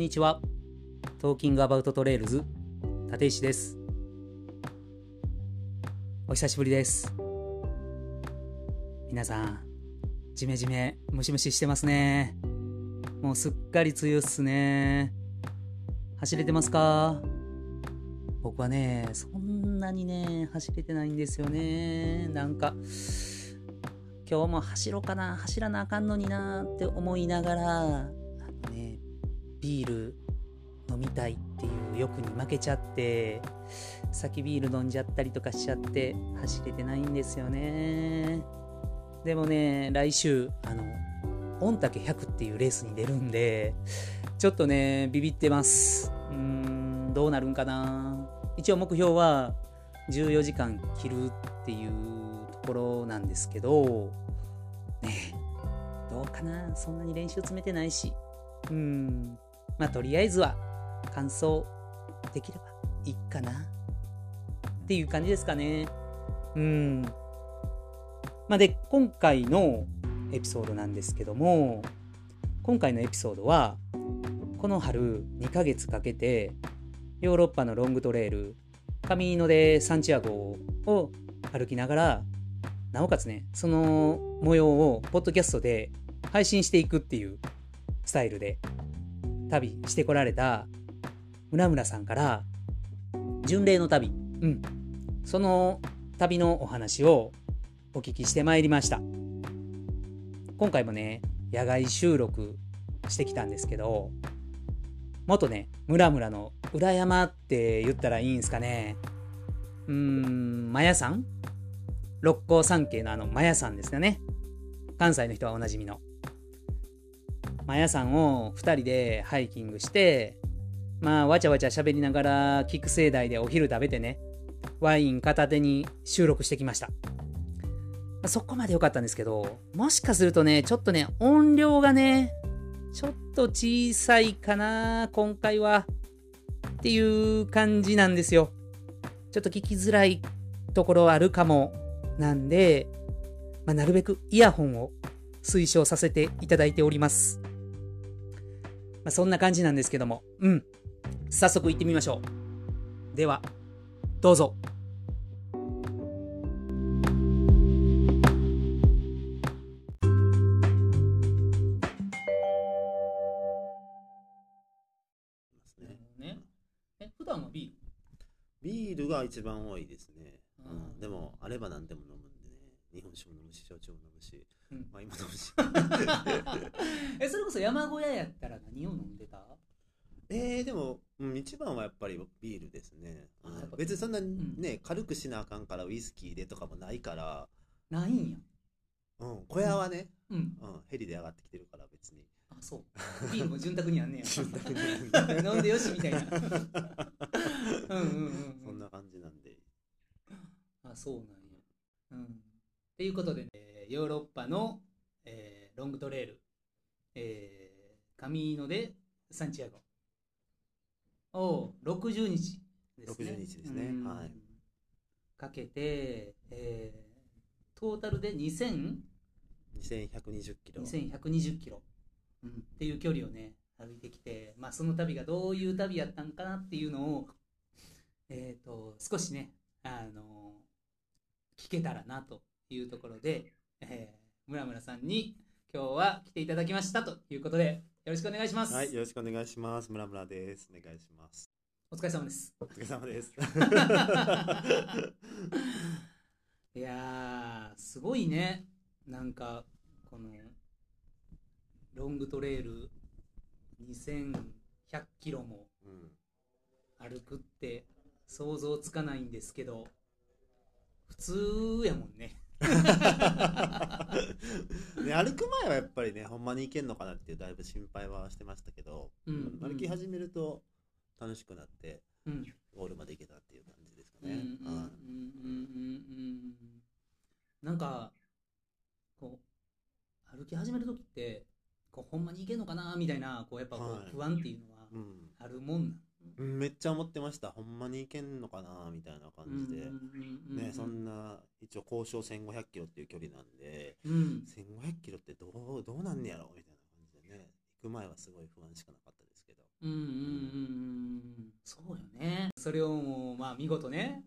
にちは。 Talking About Trails、立石です。お久しぶりです。皆さん、ジメジメ、ムシムシしてますね。もうすっかり梅雨っすね。走れてますか？僕はね、そんなにね、走れてないんですよね。なんか、今日も走ろうかな、走らなあかんのになって思いながら、あのね、ビール飲みたいっていう欲に負けちゃって、先ビール飲んじゃったりとかしちゃって、走れてないんですよね。でもね、来週、あの、御嶽100っていうレースに出るんで、ちょっとね、ビビってます。うーん、どうなるんかな。一応目標は、14時間切るっていうところなんですけど、ねどうかなそんなに練習詰めてないし。うん。まあ、とりあえずは、完走できればいいかな。っていう感じですかね。うん。まあ、で、今回のエピソードなんですけども、今回のエピソードは、この春2ヶ月かけて、ヨーロッパのロングトレイル、カミーノ・でサンチアゴを歩きながら、なおかつね、その模様をポッドキャストで配信していくっていうスタイルで旅してこられた村村さんから、巡礼の旅、うん、その旅のお話をお聞きしてまいりました。今回もね、野外収録してきたんですけど、元ね、村村の裏山って言ったらいいんすかね。うーん、マヤ山六甲山系のあのマヤ山ですよね。関西の人はおなじみの。マヤ山を2人でハイキングして、まあ、わちゃわちゃ喋りながら、菊生台でお昼食べてね、ワイン片手に収録してきました。そこまで良かったんですけど、もしかするとね、ちょっとね、音量がね、ちょっと小さいかな、今回は。っていう感じなんですよ。ちょっと聞きづらいところあるかも。なんで、まあ、なるべくイヤホンを推奨させていただいております。まあ、そんな感じなんですけども、うん。早速行ってみましょう。では、どうぞ。ビビールが一番多いですね。ううんん、でも、あれば何でも飲。日本酒も飲むし、焼酎も飲むし、うんワインも飲むし。え、それこそ山小屋やったら何を飲んでた？えー、でも、うん、一番はやっぱりビールですね。うん別にそんなんね、軽くしなあかんからウイスキーでとかもないから、ないんや。うん、小屋はね、うん。うん、ヘリで上がってきてるから別に。あ、そう。ビールも潤沢にあんねや。潤沢に飲んでよしみたいな。うんうんうんうん。そんな感じなんで。あ、そうなんや。うん。っていうことで、ね、ヨーロッパの、えーロングトレイル、えーカミーノでサンチアゴを60日ですね。60日ですね。うん。はい。かけて、えートータルで2000 2120キロ。2120キロ、うん、っていう距離をね歩いてきて、まあ、その旅がどういう旅やったんかなっていうのを、えー、と少しね、あの聞けたらなというところで、えー村村さんに今日は来ていただきましたということでよろしくお願いします、はい、よろしくお願いします。村村です。お願いします。お疲れ様ですお疲れ様です。いやーすごいねなんかこのロングトレイル2100キロもうん歩くって想像つかないんですけど普通やもんね ね、歩く前はやっぱりねほんまに行けんのかなっていうだいぶ心配はしてましたけど、うん歩き始めると楽しくなってうん。ゴールまで行けたっていう感じですかね。なんかこう歩き始める時ってこうほんまにいけんのかなみたいなこうやっぱこうはい。不安っていうのはうん。あるもんなん、めっちゃ思ってました。ほんまに行けんのかな？みたいな感じで、ね、そんな一応交渉1500キロっていう距離なんでうん。1500キロってどうどうなんねやろ？みたいな感じでね。行く前はすごい不安しかなかったですけど。うんうんうんうんそうよね。それをもうまあ見事ね。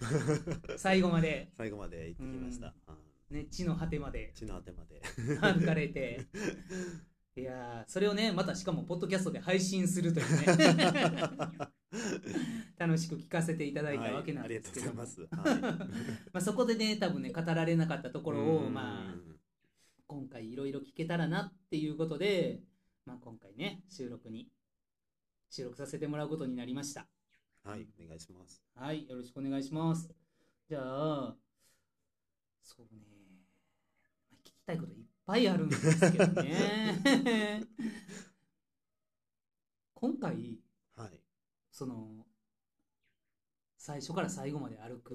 最後まで、最後まで行ってきました。はい。ね、地の果てまで。地の果てまで。歩かれて いやーそれをねまたしかもポッドキャストで配信するというね。楽しく聞かせていただいたわけなんですけども、はい、ありがとうございます。はい。まあ、そこでね多分ね語られなかったところを、うん。まあ、今回いろいろ聞けたらなっていうことで、まあ、今回ね収録に収録させてもらうことになりました。はい、お願いします。はいよろしくお願いします。じゃあそうね、まあ聞きたいこといっぱいあるんですけどね今回はい。その最初から最後まで歩く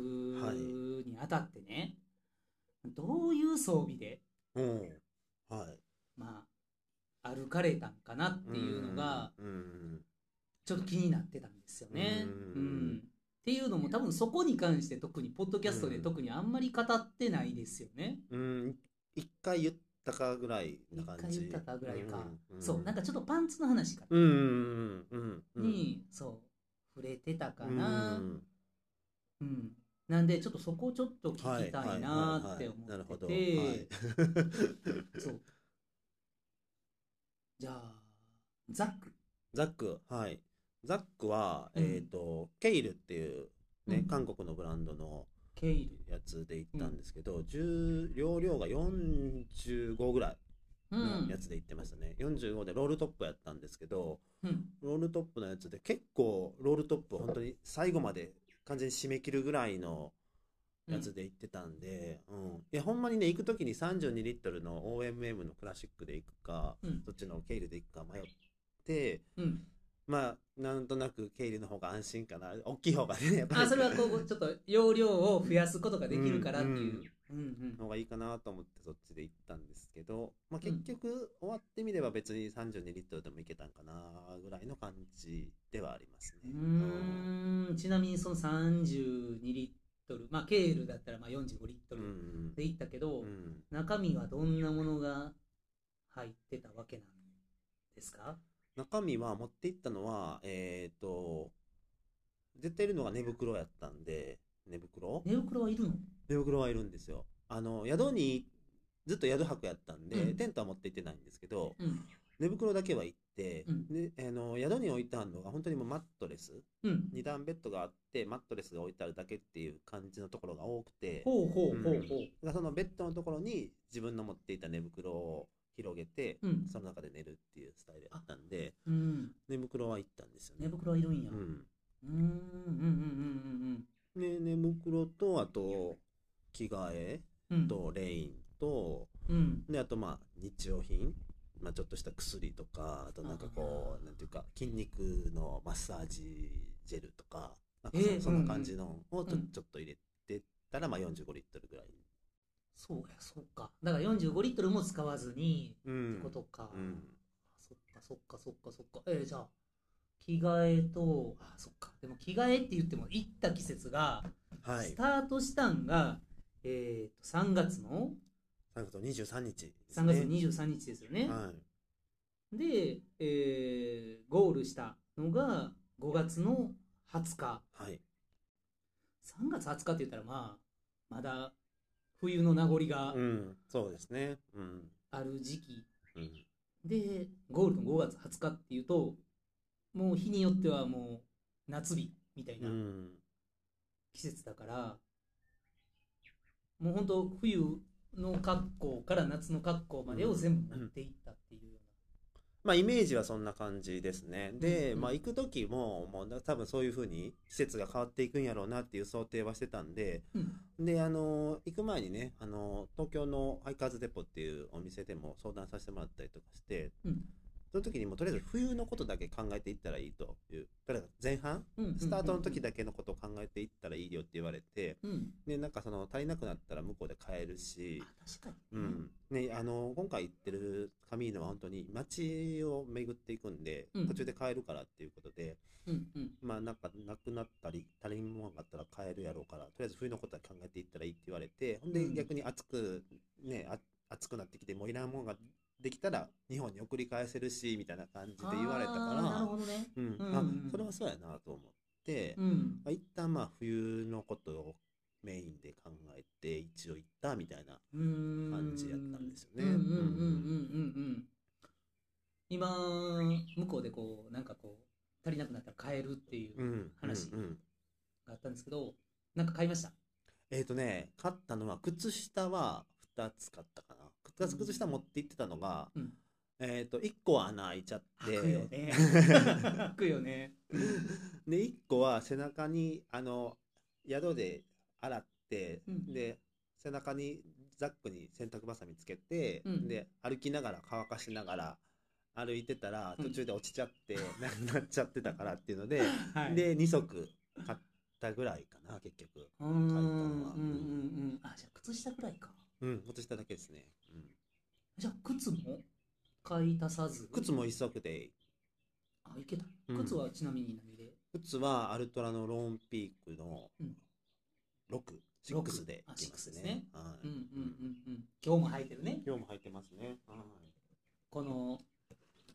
にあたってね、どういう装備でうん。はい。まあ歩かれたんかなっていうのがうんうんちょっと気になってたんですよね。ううんんっていうのも多分そこに関して特にポッドキャストで特にあんまり語ってないですよね。うん。うん。一回言ったかぐらいな一感じ。ったかぐらいか。うんそうなんかちょっとパンツの話かうんうんうんうんうん。に、そう触れてたかうんな。うん、なんでちょっとそこをちょっと聞きたいなーって思なるほど。ってはいて そうじゃあザックザック、はい。ザックは、うんえっ、と、ケイルっていうね、うん韓国のブランドのケイルやつで行ったんですけど、重容量が45ぐらいのやつで行ってましたね。45でロールトップやったんですけど、うん。ロールトップのやつで結構ロールトップ本当に最後まで完全に締め切るぐらいのやつで行ってたんで、うん。いや、ほんまにね、行くときに32リットルの OMM のクラシックで行くか、うん。そっちのケイルで行くか迷って、うんまあ、なんとなくケイルの方が安心かな。大きい方がね、やっぱり。あそれはこうちょっと容量を増やすことができるからっていう。うんうん方がいいかなと思ってそっちで行ったんですけど、まあ、結局終わってみれば別に32リットルでもいけたんかなぐらいの感じではありますね。うーんちなみにその32リットルまあケールだったらまあ45リットうんルでいったけど、うん中身はどんなものが入ってたわけなんですか？中身は持って行ったのはえっ、と絶対いるのが寝袋やったんで寝袋？寝袋はいるの？寝袋はいるんですよ。あの宿にずっと宿泊やったんで、うん。テントは持って行ってないんですけどうん。寝袋だけは行って、うん。であの宿に置いてあるのが本当にもうマットレス。うん。2段ベッドがあってマットレスが置いてあるだけっていう感じのところが多くてほうほうほうほう。うん。そのベッドのところに自分の持っていた寝袋を広げて、うん。その中で寝るっていうスタイルやったんでうん。寝袋は行ったんですよね。寝袋はいるんや。ううんんうんうんうん。で寝袋とあと着替えうん。うんとレインとうん。であとまあ日用品。まあ、ちょっとした薬とかあとなんかこうなんていうか筋肉のマッサージジェルとかなんかそ,、えーそんな感じのをちょ,、うん。ちょっと入れてたらまあ45リットルぐらいそうやそうか。だから45リットルも使わずにうん。ってことか、うん。そっかそっかそっかそっか。えー、じゃあ着替えとあそっか。でも着替えって言っても行った季節がはい。スタートしたんが、えー、と3月の3月の23日です3ね月の23日ですよね、はい。で、えーゴールしたのが5月の20日。はい。3月20日って言ったらまあまだ冬の名残がうんそうですね。うん。ある時期。うん。でゴールの5月20日っていうともう日によってはもう夏日みたいうなん。季節だから、もう本当冬の格好から夏の格好までを全部持っていったっていう。よまあイメージはそんな感じですね。で、うんまあ行く時ももう多分そういう風に季節が変わっていくんやろうなっていう想定はしてたんでうな、であの行く前にねあの東京のハイカーズデポっていうお店でも相談させてもらったりとかしてうんその時にもうとりあえず冬のことだけ考えていったらいいという。とりあえず前半スタートの時だけのことを考えていったらいいよって言われてうん。でなんかその足りなくなったら向こうで買えるしあ確かに、うん。ね、あの今回行ってるカミーノは本当に街を巡っていくんで、うん。途中で買えるからっていうことでうんうん。まあなんかなくなったり足りんものがあったら買えるやろうからとりあえず冬のことは考えていったらいいって言われてほんでうん。逆に暑くねあ暑くなってきてもういらんものができたら日本に送り返せるしみたいな感じで言われたかあーなるらほどね。うんうんあそれはそうやなと思って、うん。まあ一旦まあ冬のことをメインで考えて一応行ったみたいなうーん感じやったんですよねうんうんうんうんうんうん。今、向こうでこう、なんかこう、足りなくなったら買えるっていううん話うんうんがあったんですけど、なんか買いました？えっ、とね買ったのは靴下は2つ買ったかな2つ靴下持って行ってたのが、うんえっ、と1個は穴開いちゃって開くよね。開くよね。で1個は背中にあの宿で洗って、うんで背中にザックに洗濯バサミつけて、うんで歩きながら乾かしながら歩いてたらうん途中で落ちちゃって、なくなっちゃってたからっていうので、はい。で2足買ったぐらいかな結局うーん、うんうん買ったのはうん。あ、じゃあ靴下くらいか。うん落としただけですね、うんじゃあ靴も買い足さず？靴も1足であ、いけた。うん靴はちなみに何で？靴はアルトラのローンピークのうん6、六6であいきます6ですねね。はいうんうんうんうん。今日も履いてるね。今日も履いてますね。はいこの、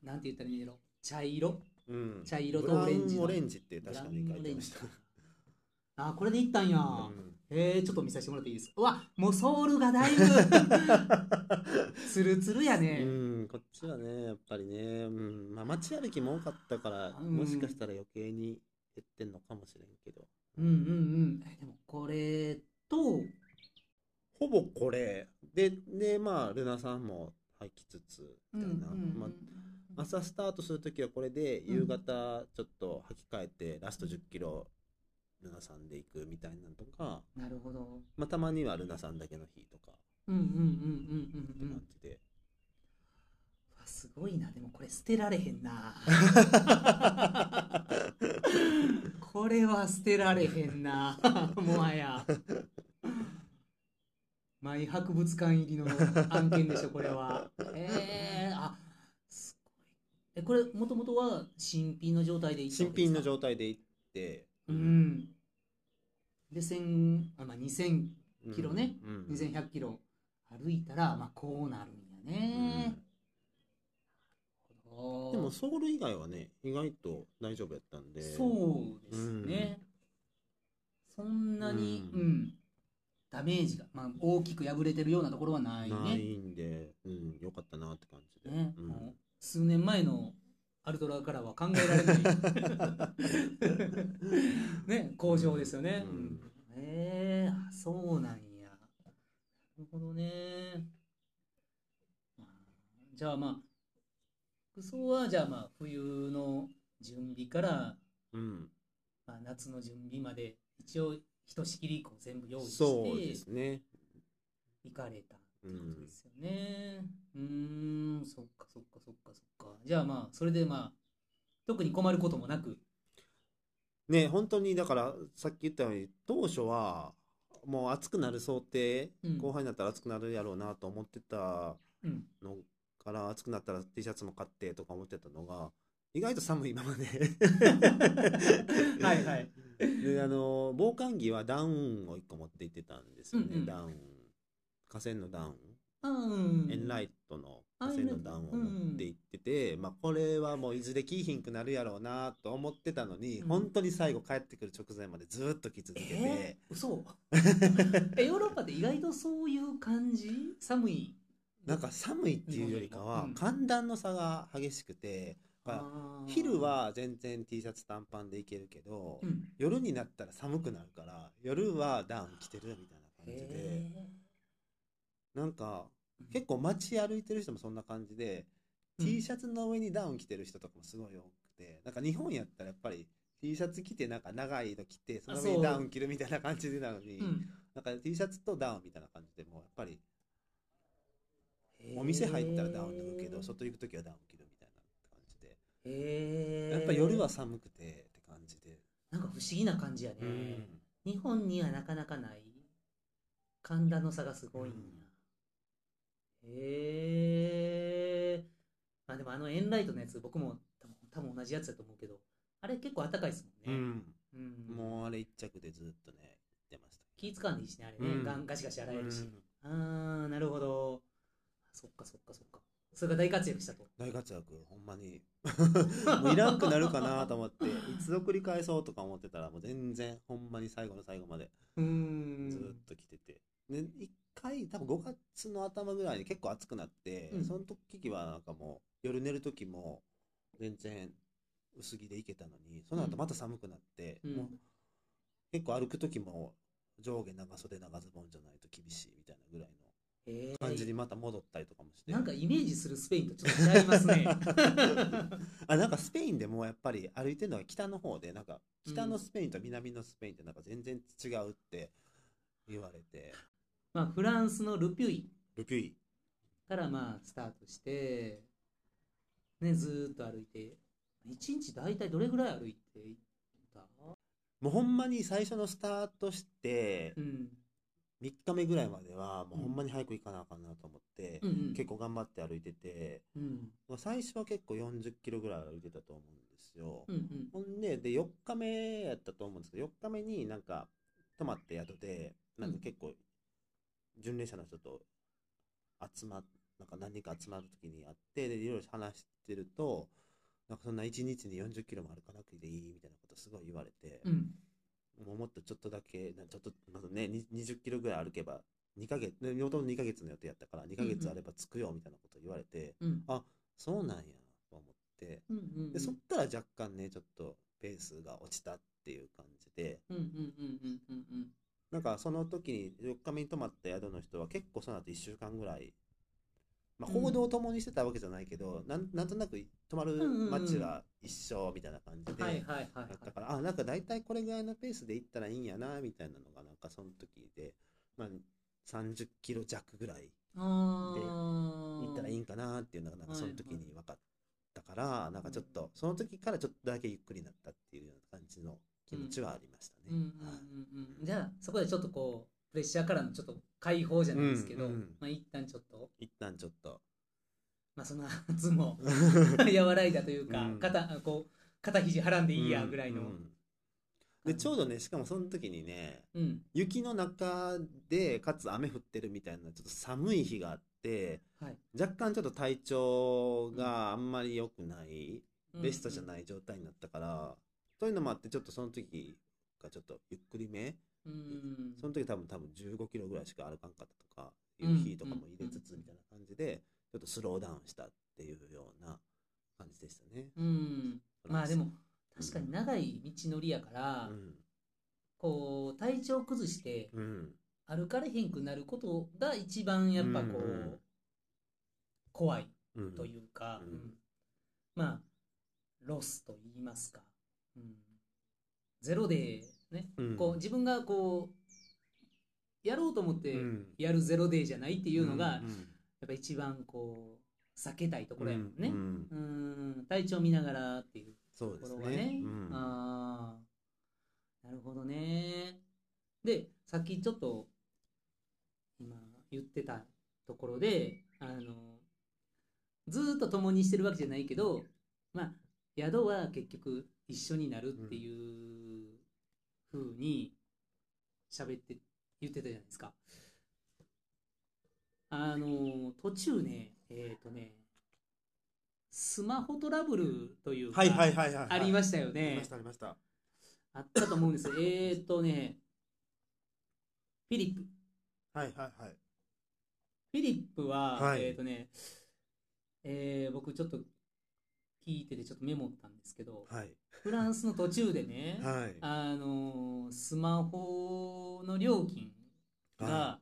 なんて言ったらいいんだろう。茶色？うん、茶色とオレンジのブラウンオレンジって確かに書いてました。あ、これでいったんや。うんえー、ちょっと見させてもらっていいですか？うわ、もうソールがだいぶ、ツルツルやね。うん、こっちはね、やっぱりね、うん、まあ街歩きも多かったから、うんもしかしたら余計に減ってんのかもしれんけど。うんうんうん。えでもこれと、ほぼこれ。で、で、まあ、ルナさんも履きつつ、みたいな。まあ朝スタートするときはこれで、うん夕方ちょっと履き替えて、ラスト10キロ、ルナさんで行くみたいなのとか、なるほど。まあ、たまにはルナさんだけの日とか、うんうんうんうんうんってうん感じで。すごいな。でもこれ捨てられへんな。これは捨てられへんな。もはや。マイ博物館入りの案件でしょ、これは。えー、あ、すごい。え、これ、もともとは新品の状態で行った新品の状態で行って、うん。で、千あ、まあ、2000、うんキロね、うん2100キロ歩いたら、まあ、こうなるんやね。うん。でもソール以外はね意外と大丈夫やったんで。そうですね。そんなに、う、うん。んダメージが、まあ、大きく破れてるようなところはないね。ないんで、うん、よかったなって感じで、ね。数年前のアルトラからは考えられない ね工場ですよね。うんうんえー、あそうなんや。なるほどね。まあじゃあまあ服装はじゃあまあ冬の準備から、うん、まあ、夏の準備まで一応ひとしきりこう全部用意そうでしてすね行かれた。うんですよね。うーん、そっかそっかそっかそっか。じゃあまあ、それでまあ、特に困ることもなく。ね本当にだからさっき言ったように当初はもう暑くなる想定、うん後半になったら暑くなるやろうなと思ってたうん。のから暑くなったら T シャツも買ってとか思ってたのが意外と寒い ままではいはい。であの防寒着はダウンを1個持って行ってたんですよね、うんうんダウン河川のダウン、うん。エンライトの河川のダウンを持って行ってて、まあこれはもういずれ着いひんくなるやろうなと思ってたのに、うん。本当に最後帰ってくる直前までずっと着続けて、えー、嘘。え、ヨーロッパって意外とそういう感じ？寒い？なんか寒いっていうよりかは、うん。寒暖の差が激しくて、昼、は全然 T シャツ短パンでいけるけど、うん。夜になったら寒くなるから夜はダウン着てるみたいな感じで、へなんかー結構街歩いてる人もそんな感じで、うん。T シャツの上にダウン着てる人とかもすごい多くてなんか日本やったらやっぱり T シャツ着てなんか長いの着てその上にダウン着るみたいな感じでなのに、うん。なんか T シャツとダウンみたいな感じでもうやっぱりお店入ったらダウン脱ぐけど外行く時はダウン着るみたいな感じで。へー。やっぱ夜は寒くてって感じで、なんか不思議な感じやね。うん。日本にはなかなかない。寒暖の差がすごいんや。へえ。まあでもあのエンライトのやつ僕も多分多分同じやつだと思うけど、あれ結構暖かいですもんね。うん。もうあれ一着でずっとね言ってました気使わんでいいしね、あれね。うんガシガシ洗えるし。うんあー、なるほど。そっかそっかそっか。それが大活躍したと。大活躍ほんまに もういらんくなるかなと思っていつ送り返そうとか思ってたらもう全然ほんまに最後の最後までうーん。ずーっと来てて、で一回多分5月の頭ぐらいに結構暑くなって、うん。その時はなんかもう夜寝る時も全然薄着で行けたのにその後また寒くなって、うん。もう結構歩く時も上下長袖長ズボンじゃないと厳しいみたいなぐらいの感じにまた戻ったりとかもして、なんかイメージするスペインとちょっと違いますね。あなんかスペインでもやっぱり歩いてるのが北の方でなんか北のスペインと南のスペインってなんか全然違うって言われてまあ、フランスのルピュイルピュイからまあスタートして、ね、ずーっと歩いて、一日大体どれぐらい歩いていった？もうほんまに最初のスタートしてうん。3日目ぐらいまではもうほんまに早く行かなあかんなと思って、うんうん。結構頑張って歩いてて最初は結構40キロぐらい歩いてたと思うんですよ、うんうん。ほんでで4日目やったと思うんですけど4日目になんか泊まって宿でなんか結構巡礼者の人と集まっなんか何人か集まる時にあってでいろいろ話してるとなんかそんな1日に40キロも歩かなくていいみたいなことすごい言われて、うん。もうもっとちょっとだけ、なちょっと、まずね、に20キロぐらい歩けば、2ヶ月、ね、もともと2ヶ月の予定やったから、2ヶ月あれば着くよみたいなこと言われて、うん。そうなんやと思って、うんうんうん。で、そっから若干ね、ちょっとペースが落ちたっていう感じで、うんうんうんうんうんうん。なんかその時に4日目に泊まった宿の人は結構その後1週間ぐらい、まあ、うん。行動を共にしてたわけじゃないけど、なんなんとなく泊まる街は一緒みたいな感じで、はいはいはいはい。だったから、あ、なんか大体これぐらいのペースで行ったらいいんやな、みたいなのが、なんかその時で、まあ、30キロ弱ぐらいあ行ったらいいんかなっていうのが、なんかその時に分かったから、なんかちょっと、その時からちょっとだけゆっくりになったっていうような感じの気持ちはありましたね。じゃあそこでちょっとこうプレッシャーからのちょっと解放じゃないですけど、うんうんまあ一旦ちょっと。一旦ちょっと。まあその圧も和らいだというか、うん。肩こう肩肘はらんでいいやぐらいの、うんうんで、ちょうどね、しかもその時にね、うん。雪の中で、かつ雨降ってるみたいな、ちょっと寒い日があって、はい、若干ちょっと体調があんまり良くない、ベストじゃい、ない状態になったから、そういうのもあってちょっとその時がちょっとゆっくりめ、うん、その時多分多分15キロぐらいしか歩かんかったとかいう日とかも入れつつみたいな感じでちょっとスローダウンしたっていうような感じでしたね。うん、まあでも確かにうん。長い道のりやから、うん。こう体調崩してうん。歩かれへんくなることが一番やっぱこう、うん。うん怖いうんというか、うん。うん。まあロスと言いますか、うん、ゼロでね、うん。こう自分がこうやろうと思ってうん。やるゼロデーじゃないっていうのが、うんやっぱ一番こう避けたいところやもんね。う、んうん、体調見ながらっていうところがね。ね。うん。ああなるほどね。でさっきちょっと今言ってたところであのずーっと共にしてるわけじゃないけどまあ宿は結局一緒になるっていう風に喋って言ってたじゃないですかあの途中ねえっ、とねスマホトラブルというか、はいはいはいはい。ありましたよありねまし。たありました。あったと思うんですよ。えーっとね、フィリップ。はいはいはい。フィリップは、はいえーっとね、えー僕ちょっと聞いててちょっとメモったんですけど、はいフランスの途中でね、はい。あのースマホの料金が、は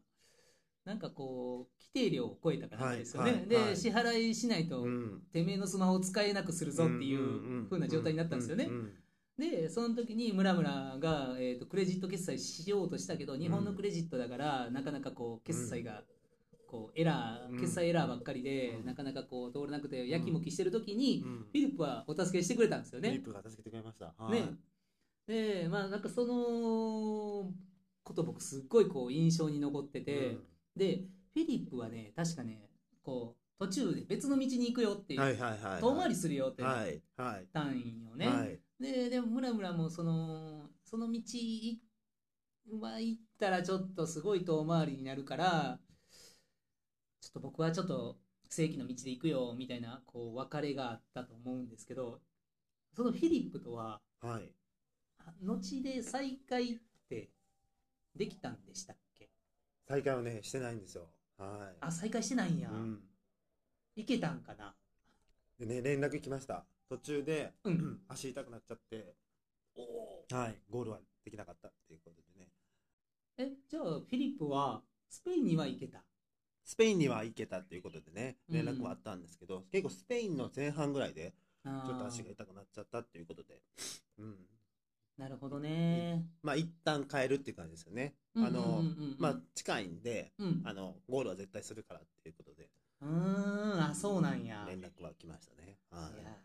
なんかこう、規定量を超えたかなんかですよね。はいはいで、はい支払いしないと、うんてめえのスマホを使えなくするぞっていう風な状態になったんですよね。うんうんでその時にムラムラが、えー、とクレジット決済しようとしたけど日本のクレジットだから、なかなかこう決済がこうエラー、うん決済エラーばっかりで、うんなかなかこう通らなくてやきもきしてる時に、うんフィリップはお助けしてくれたんですよねフィリッ。プが助けてくれました。はいねでまあなんかそのこと僕すっごいこう印象に残ってて、でフィリップはね確かねこう途中で別の道に行くよっていう、はいはいはいはい。遠回りするよって言っ。たんよね。はい。ででもムラムラもそのその道は行ったらちょっとすごい遠回りになるからちょっと僕はちょっと正規の道で行くよみたいなこう別れがあったと思うんですけどそのフィリップとははい。あ後で再会ってできたんでしたっけ？再開はね、してないんですよ。はい。あ再会してないんや、うん。行けたんかな？でね、連絡来ました。途中で、うん 足痛くなっちゃって、おはい。ゴールはできなかったっていうことでね。えじゃあフィリップはスペインには行けた？スペインには行けたっていうことでね、うん。連絡はあったんですけど、結構スペインの前半ぐらいで、ちょっと足が痛くなっちゃったっていうことで、うん。なるほどね。まあ、一旦帰るっていう感じですよね。うんあの、うんうん。うんまあ、近いんで、うん。あの、ゴールは絶対するからっていうことで、うーん。あそうなんや。連絡は来ましたね。はい。や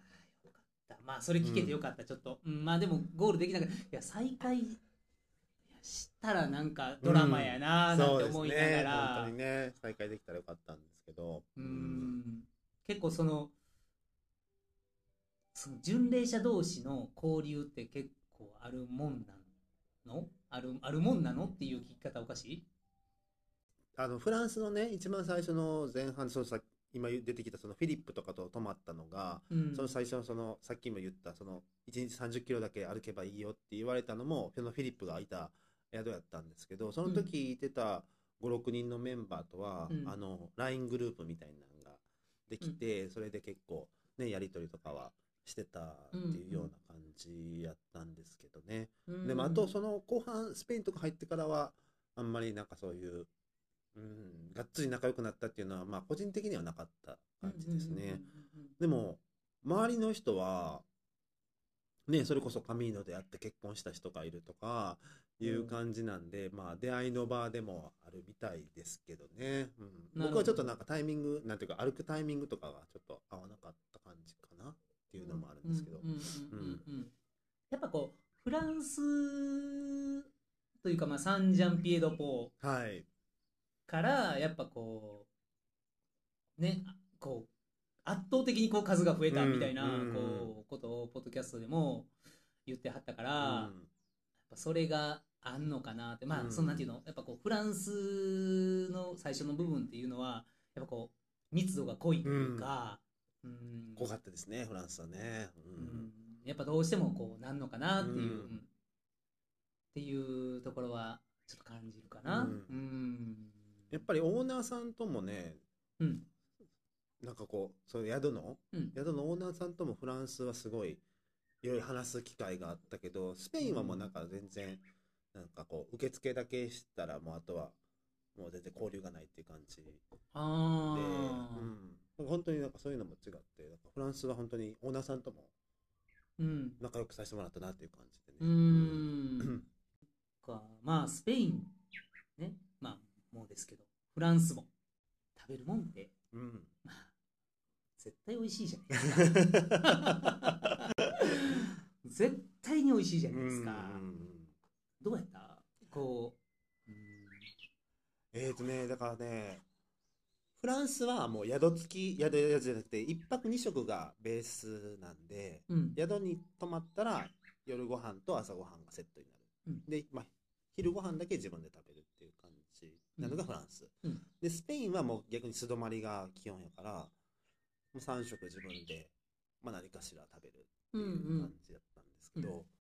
ーよかった。まあそれ聞けてよかった、ちょっと、うん、まあでもゴールできなかった。いや再開いやしたらなんかドラマやなーなんて思いながね。ら、本当にね、再開できたらよかったんですけど。うん。結構そのその巡礼者同士の交流って結構あるもんなの？あるあるもんなのっていう聞き方おかしい？あのフランスのね一番最初の前半そのさ今出てきたそのフィリップとかと泊まったのが、うん。その最初のそのさっきも言ったその1日30キロだけ歩けばいいよって言われたのもそのフィリップがいた宿やったんですけどその時いてた56人のメンバーとは、うん。あの LINE グループみたいなのができて、それで結構ねやり取りとかはしてたっていうような感じやったんですけどね。うん。でもあとその後半スペインとか入ってからはあんまりなんかそういう、うん、がっつり仲良くなったっていうのはまあ個人的にはなかった感じですね。でも周りの人はねそれこそカミーノで会って結婚した人がいるとかいう感じなんで、まあ出会いの場でもあるみたいですけどね、うん、僕はちょっとなんかタイミングなんていうか歩くタイミングとかがちょっと合わなかった感じかなっていうのもあるんですけど、うんうんうんうんうんやっぱこうフランスというかまあサンジャンピエドポはい。からやっぱこうねこう圧倒的にこう数が増えたみたいなうんこうことをポッドキャストでも言ってはったから、うん。やっぱそれがあんのかなって。まうん。あそんなんていうの？やっぱこうフランスの最初の部分っていうのはやっぱこう密度が濃いというか、うん。濃かったですねフランスはね、ううん。んやっぱどうしてもこうなんのかなっていう、っていうところはちょっと感じるかな。うん。うん。やっぱりオーナーさんともねうん。なんかこうそう宿のうん。宿のオーナーさんともフランスはすごいいろいろ話す機会があったけどスペインはもうなんか全然なんかこう受付だけしたらもうあとはもう全然交流がないっていう感じ。で、あうん、本当になんかそういうのも違ってなんかフランスは本当にオーナーさんともーうん。仲良くさせてもらったなっていう感じでね。うーん。か。まあスペインね。まあもうですけどフランスも食べるもんってうん。まあ絶対美味しいじゃないですか。絶対に美味しいじゃないですか、うんどうやった？こう、うん。えーとね、だからね、フランスはもう宿付き、宿宿じゃなくて、一泊二食がベースなんで、うん。宿に泊まったら夜ご飯と朝ご飯がセットになる。うん。で、まあ、昼ご飯だけ自分で食べるっていう感じなのがフランス。うん。で、スペインはもう逆に素泊まりが基本やから、もう3食自分で、まあ、何かしら食べるっていう感じだったんですけど、うん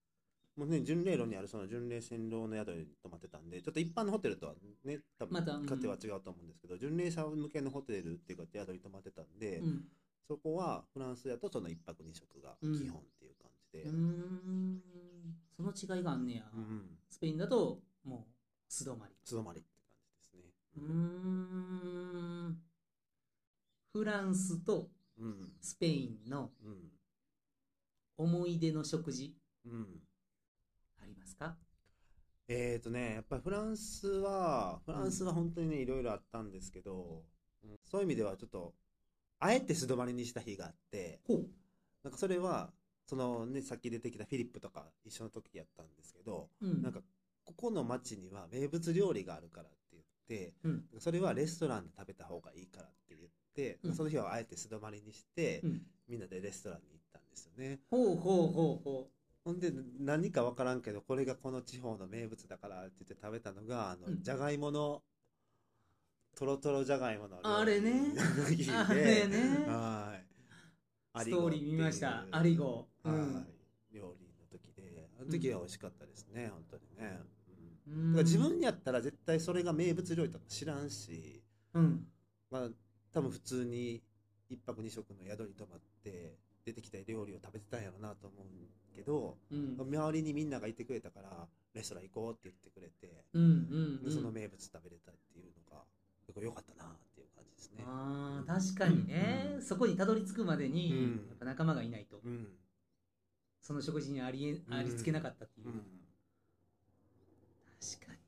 もうね、巡礼路にあるその巡礼線路の宿に泊まってたんで、ちょっと一般のホテルとはね、多分またうん。勝手は違うと思うんですけど、巡礼者向けのホテルっていうか宿に泊まってたんで、うん。そこはフランスだとその一泊二食が基本っていう感じで、うーん。その違いがあんねや、うん、スペインだともう素泊まり。素泊まりって感じですね。うーん。フランスとうん、スペインのうん、思い出の食事。うん。えーとね、やっぱりフランスは、フランスは本当にね、いろいろあったんですけど、うん。そういう意味ではちょっと、あえて素泊まりにした日があって、なんかそれは、そのね、さっき出てきたフィリップとか一緒の時やったんですけど、うん。なんか、ここの町には名物料理があるからって言って、うん。それはレストランで食べた方がいいからって言って、うん。その日はあえて素泊まりにして、うん。みんなでレストランに行ったんですよね。ほうほうほうほほんで、何かわからんけど、これがこの地方の名物だからって言って食べたのが、あの、うん。じゃがいものトロトロじゃがいものあれ ね。あれね。はい。ストーリー見ました。アリゴ。うん。はい。料理の時で。あの時は美味しかったですね、本当にね、うん。うん。だから自分やったら絶対それが名物料理とか知らんし。うん。まあ多分普通に一泊二食の宿に泊まって出てきた料理を食べてたんやろうなと思うんけどうん。周りにみんながいてくれたからレストラン行こうって言ってくれて、うんうんでその名物食べれたっていうのが結構良かったなっていう感じですね。あー確かにね、うん。そこにたどり着くまでに、うん。やっぱ仲間がいないと、うん。その食事にありえうん。ありつけなかったっていう、うん。確かに。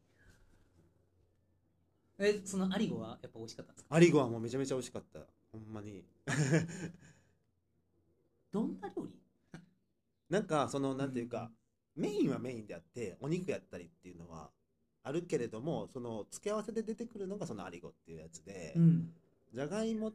えそのアリゴはやっぱ美味しかったんですか？アリゴはもうめちゃめちゃ美味しかった。ほんまに。どんな料理？なんかそのなんていうか、メインはメインであってお肉やったりっていうのはあるけれどもその付け合わせで出てくるのがそのアリゴっていうやつで、うん。じゃがいも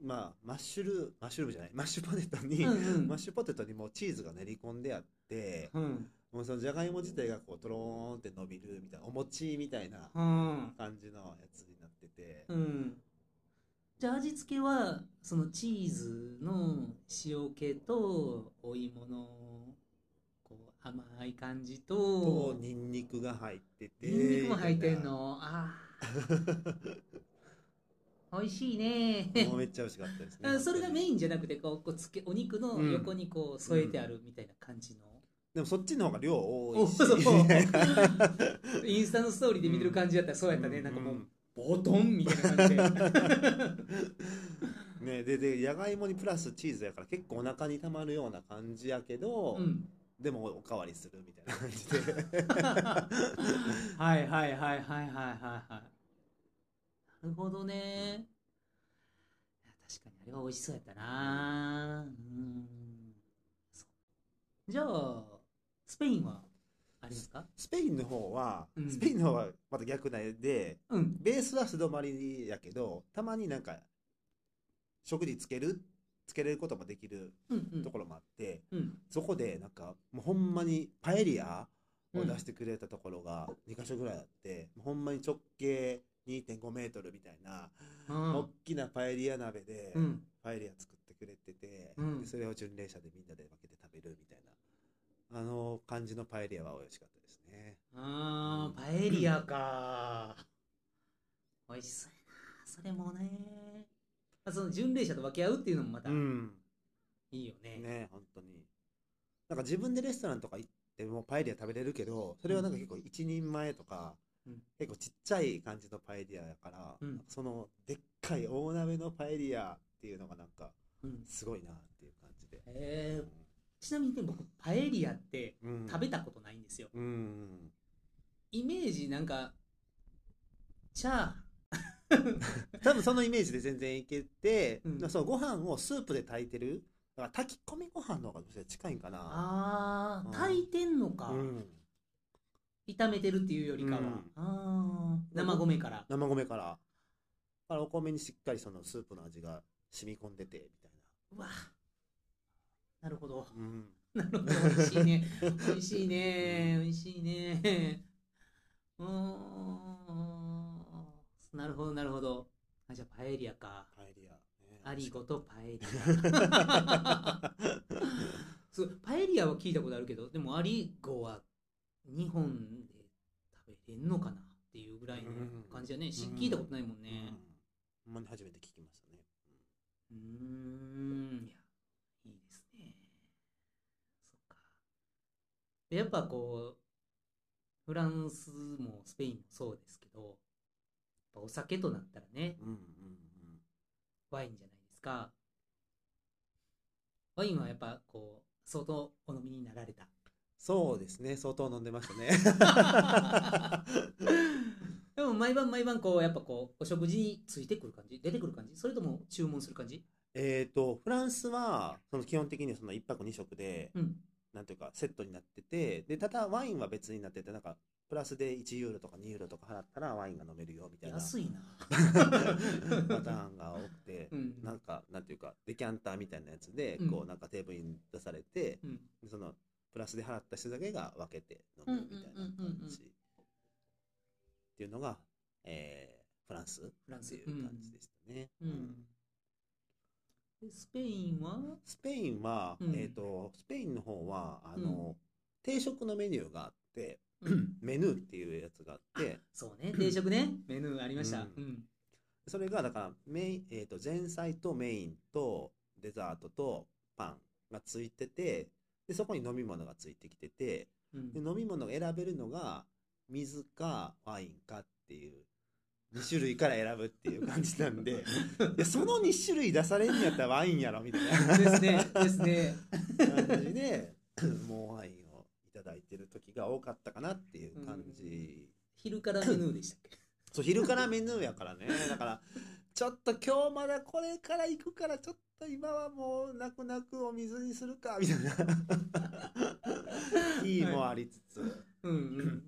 まあマッシュルマッシュルームじゃないマッシュポテトに、うんうん。マッシュポテトにもうチーズが練り込んであって、うん。もうそのじゃがいも自体がこうとろーんって伸びるみたいなお餅みたいなうん。感じのやつになってて、うんじゃあ味付けはそのチーズの塩気とお芋のこう甘い感じととニンニクが入っててニンニクも入ってんみのあー。美味しいね。めっちゃ美味しかったですねあそれがメンインじゃなくてこうこうつけお肉の横にこう添えてあるみたいな感じの、でもそっちの方が量多いし。おそう。インスタのストーリーで見てる感じだったらそうやったね、なんかもうボトンみたいな感じ でねででじゃがいもにプラスチーズやから結構お腹にたまるような感じやけど、うん。でもおかわりするみたいな感じで。はいはいはいはいはいはいはい。なるほどね。いや確かにあれは美味しそうやったな。うん。じゃあスペインは？ありますか？スペインの方は、うん。スペインの方はまた逆なでうん。ベースは素泊まりやけどたまになんか食事つけるつけれることもできるうんうん。ところもあって、うん。そこでなんかもうほんまにパエリアを出してくれたところが2か所ぐらいあって、ほんまに直径2.5メートルみたいな、うん。大きなパエリア鍋でうん。パエリア作ってくれてて、うん。でそれを巡礼者でみんなで分けて食べるみたいなあの感じのパエリアは美味しかったですね。あーパエリアか。美味しそう。やなそれもね。まあその巡礼者と分け合うっていうのもまたうん。いいよね。ね本当に。なんか自分でレストランとか行ってもパエリア食べれるけどそれはなんか結構一人前とか、うん。結構ちっちゃい感じのパエリアやから、うん。そのでっかい大鍋のパエリアっていうのがなんかうん。すごいなっていう感じで、えーちなみにね僕パエリアってうん。食べたことないんですよ。うんイメージなんかチャー。多分そのイメージで全然いけて、うん。そうご飯をスープで炊いてる。だから炊き込みご飯の方が近いんかな。うんあー炊いてんのか、うん、炒めてるっていうよりかは、うん。あー。生米から。生米から。だからお米にしっかりそのスープの味が染み込んでてみたいうわなるほど。な、うん、なるほど。美味しいね。美味しいね。美味しいね。うーん。なるほどなるほど。あじゃあパエリアか。パエリア、ね、アリゴとパエリア。そうパエリアは聞いたことあるけどでもアリゴは日本で食べれんのかなっていうぐらいの感じだね、しうん。聞いたことないもんうん。ねほんまに初めて聞きましたね、うーん。いやいいですねそっかでやっぱこうフランスもスペインもそうですけどお酒となったらねうん、うんうん。ワインじゃないですか。ワインはやっぱこう相当お飲みになられた。そうですね。相当飲んでましたね。でも毎晩毎晩こうやっぱこうお食事についてくる感じ？出てくる感じ？それとも注文する感じ？えっとフランスはその基本的にはその1泊2食で、うんなんていうかセットになっててでただワインは別になっててなんかプラスで1ユーロとか2ユーロとか払ったらワインが飲めるよみたいな。安いな。パターンが多くて、うん。なんかなんていうかデキャンターみたいなやつで、うん。こうなんかテーブルに出されて、うん。そのプラスで払った人だけが分けて飲むみたいな感じっていうのが、えーフランスフランスっていう感じでしたね。うん。でスペインは？スペインは、うん。えっ、と、スペインの方は、あの、定食のメニューがあって、うん。メヌーっていうやつがあって、そうね。定食ね。メニューありました。ううん。んそれが、だから、メイン、えっ、と、前菜とメインとデザートとパンがついてて、で、そこに飲み物がついてきてて、うん。で飲み物が選べるのが、水かワインかっていう、2種類から選ぶっていう感じなんで、その2種類出されんやったらワインやろみたいな。ですねですね。感じでもうワインをいただいてる時が多かったかなっていう感じ、昼からメニューでしたっけ？そう昼からメニューやからね。だからちょっと今日まだこれから行くからちょっと今はもう泣く泣くお水にするかみたいな。日もありつつ、うんうんうん。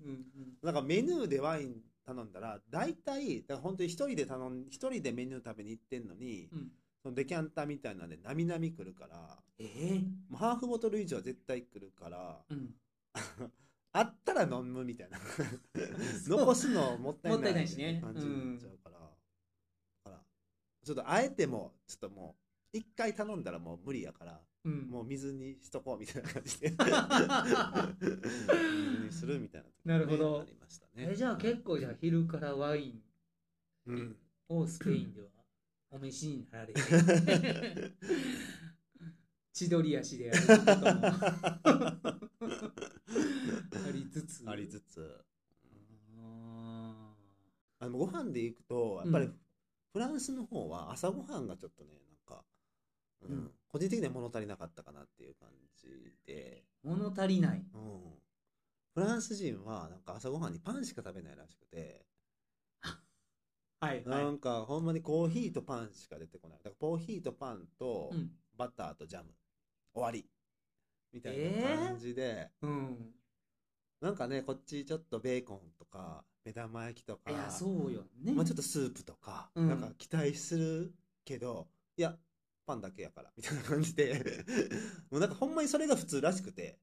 なんかメニューでワイン頼んだら大体だから本当に一人で頼ん一人でメニュー食べに行ってんのに、うん。そのデキャンターみたいなんでなみなみ来るからええ？もうハーフボトル以上は絶対来るからうん。あったら飲むみたいな。残すのもったいないもったいないしね。感じになっちゃうから、だからちょっとあえてもちょっともう一回頼んだらもう無理やからうん。もう水にしとこうみたいな感じで。水にするみたいなねなるほど。ありましたね。えじゃあ結構じゃあ昼からワインうんをスペインではお召しになられて。千鳥足であることも。ありつつ。ありつつ。ああのご飯で行くとやっぱりうん。フランスの方は朝ごはんがちょっとねうん。うん個人的には物足りなかったかなっていう感じで、ー物足りない。うん、フランス人はなんか朝ごはんにパンしか食べないらしくて、はいはないんかほんまにコーヒーとパンしか出てこない。だからコーヒーとパンとうん。バターとジャム。終わり。みたいえーな感じで、うん。なんかねこっちちょっとベーコンとか目玉焼きとか。いやそうよね。まあ、ちょっとスープとか、うん。なんか期待するけどいやパンだけやから。みたいな感じで。もうなんかほんまにそれが普通らしくて。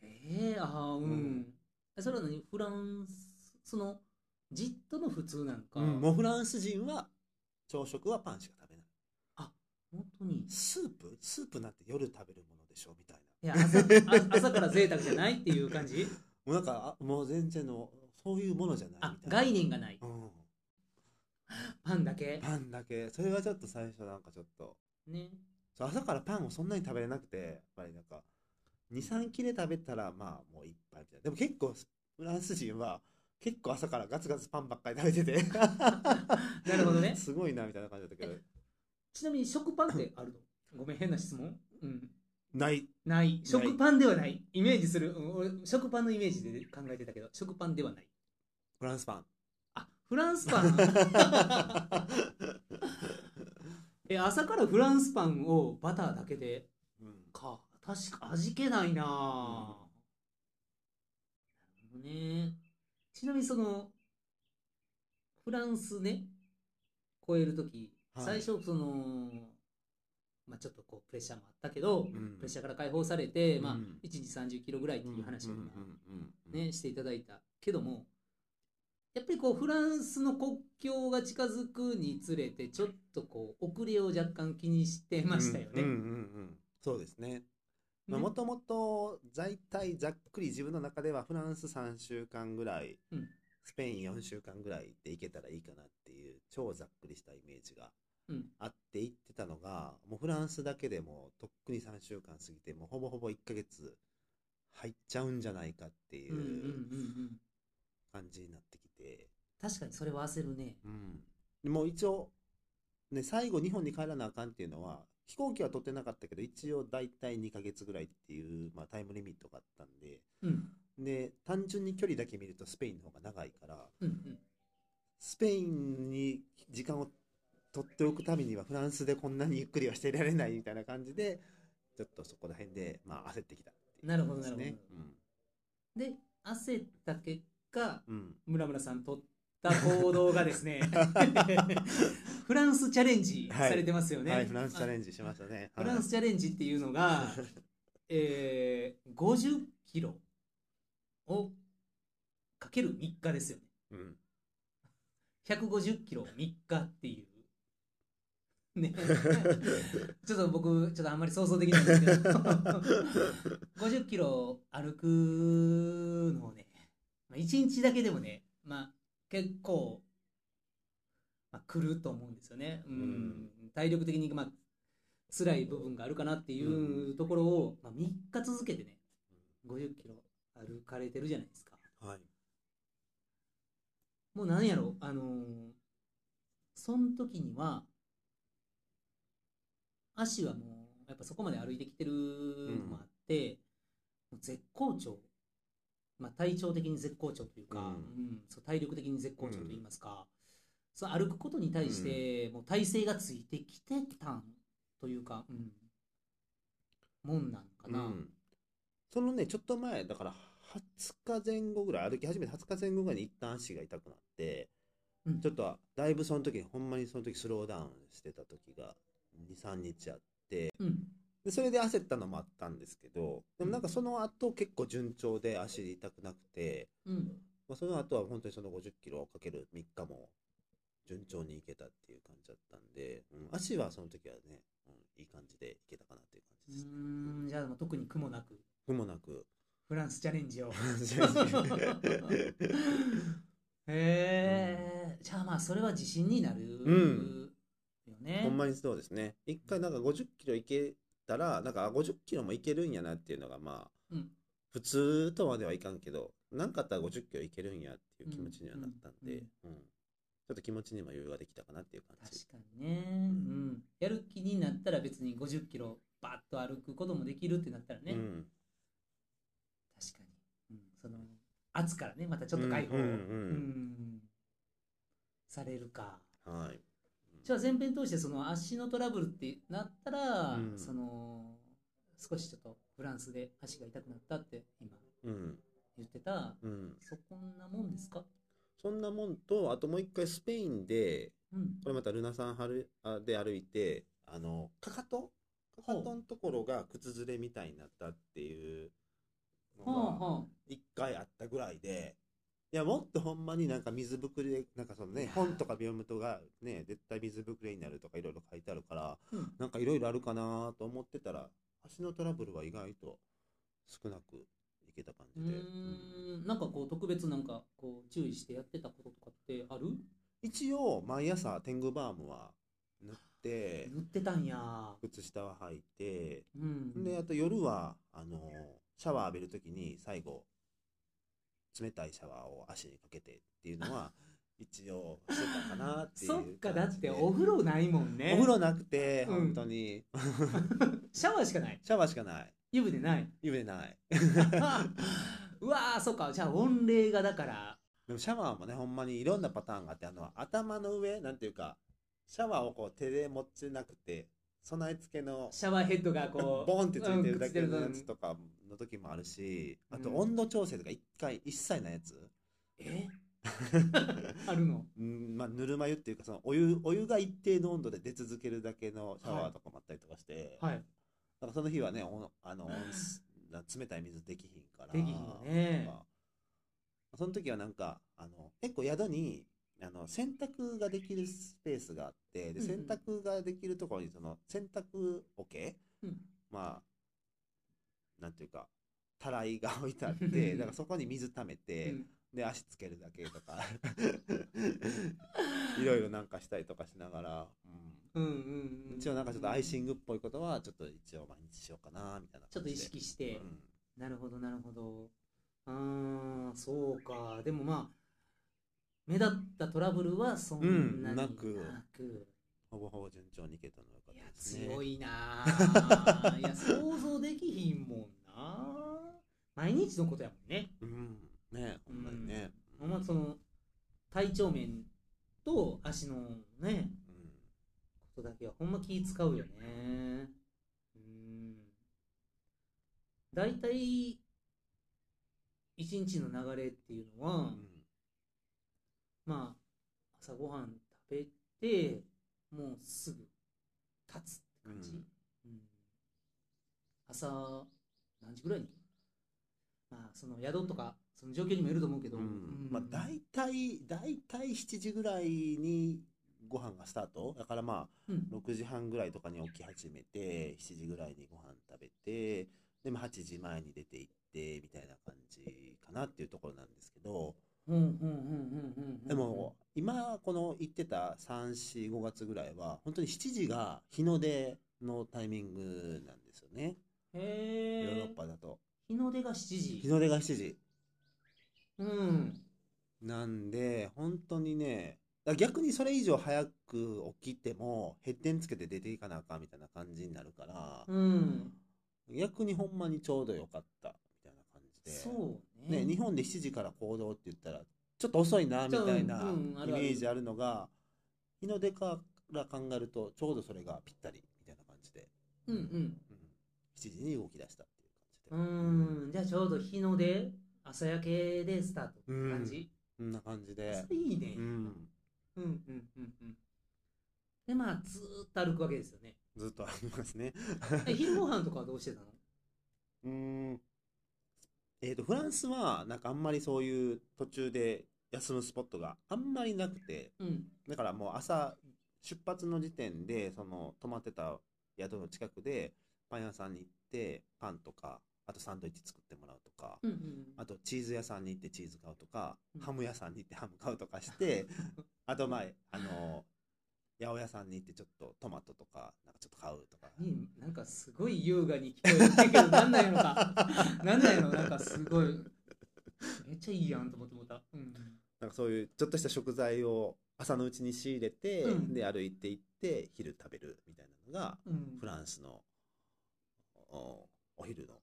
ええああうん、うん。それは何？フランスそのジットの普通なんか、うんもうフランス人は朝食はパンしか食べない。本当に。スープ？スープなんて夜食べるものでしょ？みたいいや朝あ朝から贅沢じゃないっていう感じ？な もうなんかあもう全然のそういうものじゃないみたいあな概念がない。うん、パンだけ？パンだけ。それがちょっと最初なんかちょっとね。そう朝からパンをそんなに食べれなくてやっぱりなんか23切れ食べたらまあもう一杯みたいな。でも結構フランス人は結構朝からガツガツパンばっかり食べてて。なるほどね。すごいなみたいな感じだったけど。ちなみに食パンってあるの？ごめん変な質問。うん。ない。ない。食パンではない。イメージする、うん、俺食パンのイメージで考えてたけど食パンではない。フランスパン。あフランスパン え朝からフランスパンをバターだけで？うん。か。確か味気ないなぁ、なるほどね。ちなみにそのフランスね超える時、はい。最初そのまあちょっとこうプレッシャーもあったけど、ん。プレッシャーから解放されて、まあうん。1日30キロぐらいっていう話を今、うんうんうんうん。ね、していただいたけどもやっぱりこうフランスの国境が近づくにつれてちょっとこう遅れを若干気にしてましたよね。うんうんうんうん。そうですね。ね。もともと大体ざっくり自分の中ではフランス3週間ぐらい、うん。スペイン4週間ぐらいで行けたらいいかなっていう超ざっくりしたイメージがうん。あって行ってたのがもうフランスだけでもとっくに3週間過ぎてもうほぼほぼ1ヶ月入っちゃうんじゃないかっていう感じになってきて、確かにそれは焦るね。うん、でもう一応、ね、最後日本に帰らなあかんっていうのは飛行機は取ってなかったけど一応大体2ヶ月ぐらいっていう、まあ、タイムリミットがあったんでうん。で単純に距離だけ見るとスペインの方が長いからうんうん。スペインに時間を取っておくためにはフランスでこんなにゆっくりはしていられないみたいな感じでちょっとそこら辺で、まあ、焦ってきたっていうなるほど感じですねで焦った結果うんうん村村さん取った行動がですね フランスチャレンジされてますよね。はい、フランスチャレンジしましたね。フランスチャレンジっていうのが、えー、50キロをかける3日ですよね。うん、150キロ3日っていう。ね。ちょっと僕、ちょっとあんまり想像できないんですけど、50キロ歩くのをね、まあ、1日だけでもね、まあ、結構、まあ、来ると思うんですよね。うん。体力的に、まあ、辛い部分があるかなっていうところを、まあ、3日続けてね、50キロ歩かれてるじゃないですか。はい。もうなんやろ、あのーその時には、足はもう、やっぱそこまで歩いてきてるのもあって、もう絶好調。まあ、体調的に絶好調というか、うん。うん。そう体力的に絶好調と言いますか、そう歩くことに対して、もう体勢がついてきてたんというか、うん、もんなんかな。うん。そのね、ちょっと前、だから20日前後ぐらい、歩き始めて20日前後ぐらいに一旦足が痛くなって、うん。ちょっとだいぶその時、ほんまにその時スローダウンしてた時が2、3日あって、うんでそれで焦ったのもあったんですけど、でもなんかその後結構順調で足痛くなくて、うんまあ、その後は本当にその50キロかける3日も順調にいけたっていう感じだったんで、うん、足はその時はね、うん、いい感じでいけたかなっていう感うじです。ーんじゃあもう特に苦もなく苦もなく。フランスチャレンジを。う へえ、じゃあまあそれは自信になるうんよね。ほんまにそうですね。一回なんか50キロいけたら、なんかあ50キロもいけるんやなっていうのがまあ、うん普通とまではいかんけど、なんかあったら50キロいけるんやっていう気持ちにはなったんで、うんちょっと気持ちにも余裕ができたかなっていう感じ。確かにね、うん。やる気になったら別に50キロバッと歩くこともできるってなったらね、うん。確かに。うん、その圧からね、またちょっと解放、うんうんうんうんされるか。はい。じゃあ前編通してその足のトラブルってなったら、うんその少しちょっとフランスで足が痛くなったって今うん。言ってた、うん。そこんなもんですか？そんなもんと、あともう一回スペインで、うん。これまたルナさんはるあで歩いて、あの、かかと？かかとのところが靴ずれみたいになったっていうのが。一回あったぐらいで、いや、もっとほんまになんか水ぶくれで、なんかそのね、本とか読むとがね、絶対水ぶくれになるとかいろいろ書いてあるから、うんなんかいろいろあるかなと思ってたら、足のトラブルは意外と少なくいけた感うじで。ーんなんかこう特別なんかこう注意してやってたこととかってある？一応、毎朝天狗バームは塗って、塗ってたんや。靴下は履いて、うん。で、あと夜は、あの、シャワー浴びるときに最後、冷たいシャワーを足にかけてっていうのは、一応してたかなっていうそ。っか、だってお風呂ないもんね。お風呂なくて、うん本当に、シャワーしかない。シャワーしかない。湯船ない。湯船ない。うわー、そっか。じゃあ温冷がだから。でもシャワーもね、ほんまにいろんなパターンがあって、あの、頭の上、なんていうか、シャワーをこう手で持ってなくて、備え付けの、シャワーヘッドがこう。ボンってついてるだけのうんやつとかの時もあるし、あとうん温度調整とか一回、一切ないやつ。え？あるの？うんまあ、ぬるま湯っていうかそのお湯お湯が一定の温度で出続けるだけのシャワーとかもあったりとかして、はい。だからその日はねおあの冷たい水できひんからできひんよねその時はなんかあの結構宿にあの洗濯ができるスペースがあってで洗濯ができるところにその洗濯桶、うんまあなんていうかたらいが置いてあっうんてだからそこに水溜めて、うんで足つけるだけとか いろいろなんかしたりとかしながら、うんうんうんうん。一応なんかちょっとアイシングっぽいことはちょっと一応毎日しようかなみたいなちょっと意識して。うんなるほど、なるほど。あー、そうか。でもまあ、目立ったトラブルはそんなにうんなく。ほぼほぼ順調にいけたのが良かったですね。強いなあいや想像できひんもんな。毎日のことやもんね。うん。ねほんまにね。ほん。まその体調面と足のねうん。ことだけはほんま気使うよね。うん。大体一日の流れっていうのは、うんまあ朝ごはん食べてもうすぐ立つって感じ、うん。朝何時ぐらいに？まあその宿とかその状況にもよると思うけど、うん。まあ大体大体7時ぐらいにご飯がスタート。だからまあうん。6時半ぐらいとかに起き始めて7時ぐらいにご飯食べてでも8時前に出て行ってみたいな感じかなっていうところなんですけどうんうんうんうんうんうんでも今この行ってた345月ぐらいは本当に7時が日の出のタイミングなんですよね。ヨへえーロッパだと。日の出が7時。日の出が7時。うん。なんで本当にね逆にそれ以上早く起きてもヘッデンつけて出ていかなあかんみたいな感じになるから、うん。逆にほんまにちょうどよかったみたいな感じで。そうねね、日本で7時から行動って言ったらちょっと遅いなみたいなイメージあるのが日の出から考えるとちょうどそれがぴったりみたいな感じで、うんうん。うん、7時に動き出したっていうう感じで。ん。じゃあちょうど日の出朝焼けでスタートって感じ、こん。な感じで。いいね、うん。うんうんうん。うんでまあずーっと歩くわけですよね。ずっとありますね。え昼ご飯とかはどうしてたの？うーんえー、とフランスはなんかあんまりそういう途中で休むスポットがあんまりなくてうん。だからもう朝出発の時点でその泊まってた宿の近くでパン屋さんに行ってパンとかあとサンドイッチ作ってもらうとか、うんうんあとチーズ屋さんに行ってチーズ買うとか、うん。ハム屋さんに行ってハム買うとかして あとまああの八百屋さんに行ってちょっとトマトとかなんかちょっと買うとか。になんかすごい優雅に聞こえるけどなんなんやろか。なんなんやろなんかすごい。めっちゃいいやんと思って思った、うん、なんかそういうちょっとした食材を朝のうちに仕入れて、うん。で歩いて行って昼食べるみたいなのがうん。フランスのおお昼の。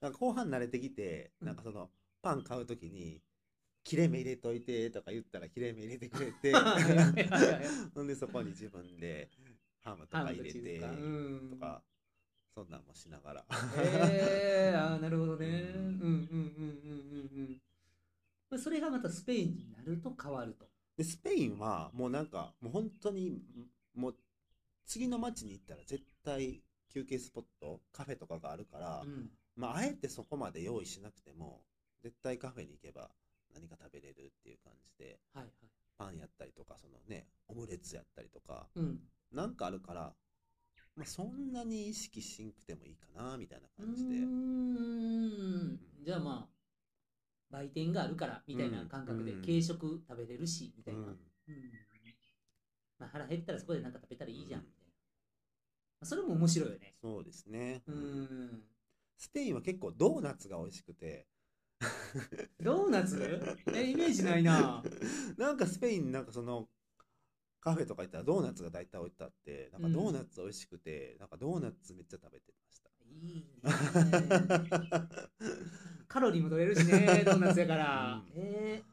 なんか後半慣れてきて、うん。なんかそのパン買う時に切れ目入れといてとか言ったら切れ目入れてくれてほんでそこに自分でハムとか入れてとかそんなんもしながらえー、あーなるほどね。ううんんうんうんうんうんうん。まあそれがまたスペインになると変わると。でスペインはもうなんかもう本当にもう次の街に行ったら絶対休憩スポットカフェとかがあるから、うんまああえてそこまで用意しなくても絶対カフェに行けば何か食べれるっていう感じではいはい。パンやったりとかそのねオムレツやったりとかうん。なんかあるから、まあ、そんなに意識しんくてもいいかなみたいなう感じでーん。じゃあまあ、売店があるからみたいな感覚でうん軽食食べれるしみたいな。うんうんまあ腹減ったらそこで何か食べたらいいじゃんみたいな。まあそれも面白いよね。そうですね、うん。スペインは結構ドーナツが美味しくて ドーナツ？え、イメージないな。なんかスペインなんかそのカフェとか行ったらドーナツが大体置いてあってなんかドーナツ美味しくて、なんかドーナツめっちゃ食べてましたいいね。カロリーも取れるしね、ドーナツやから。うんえー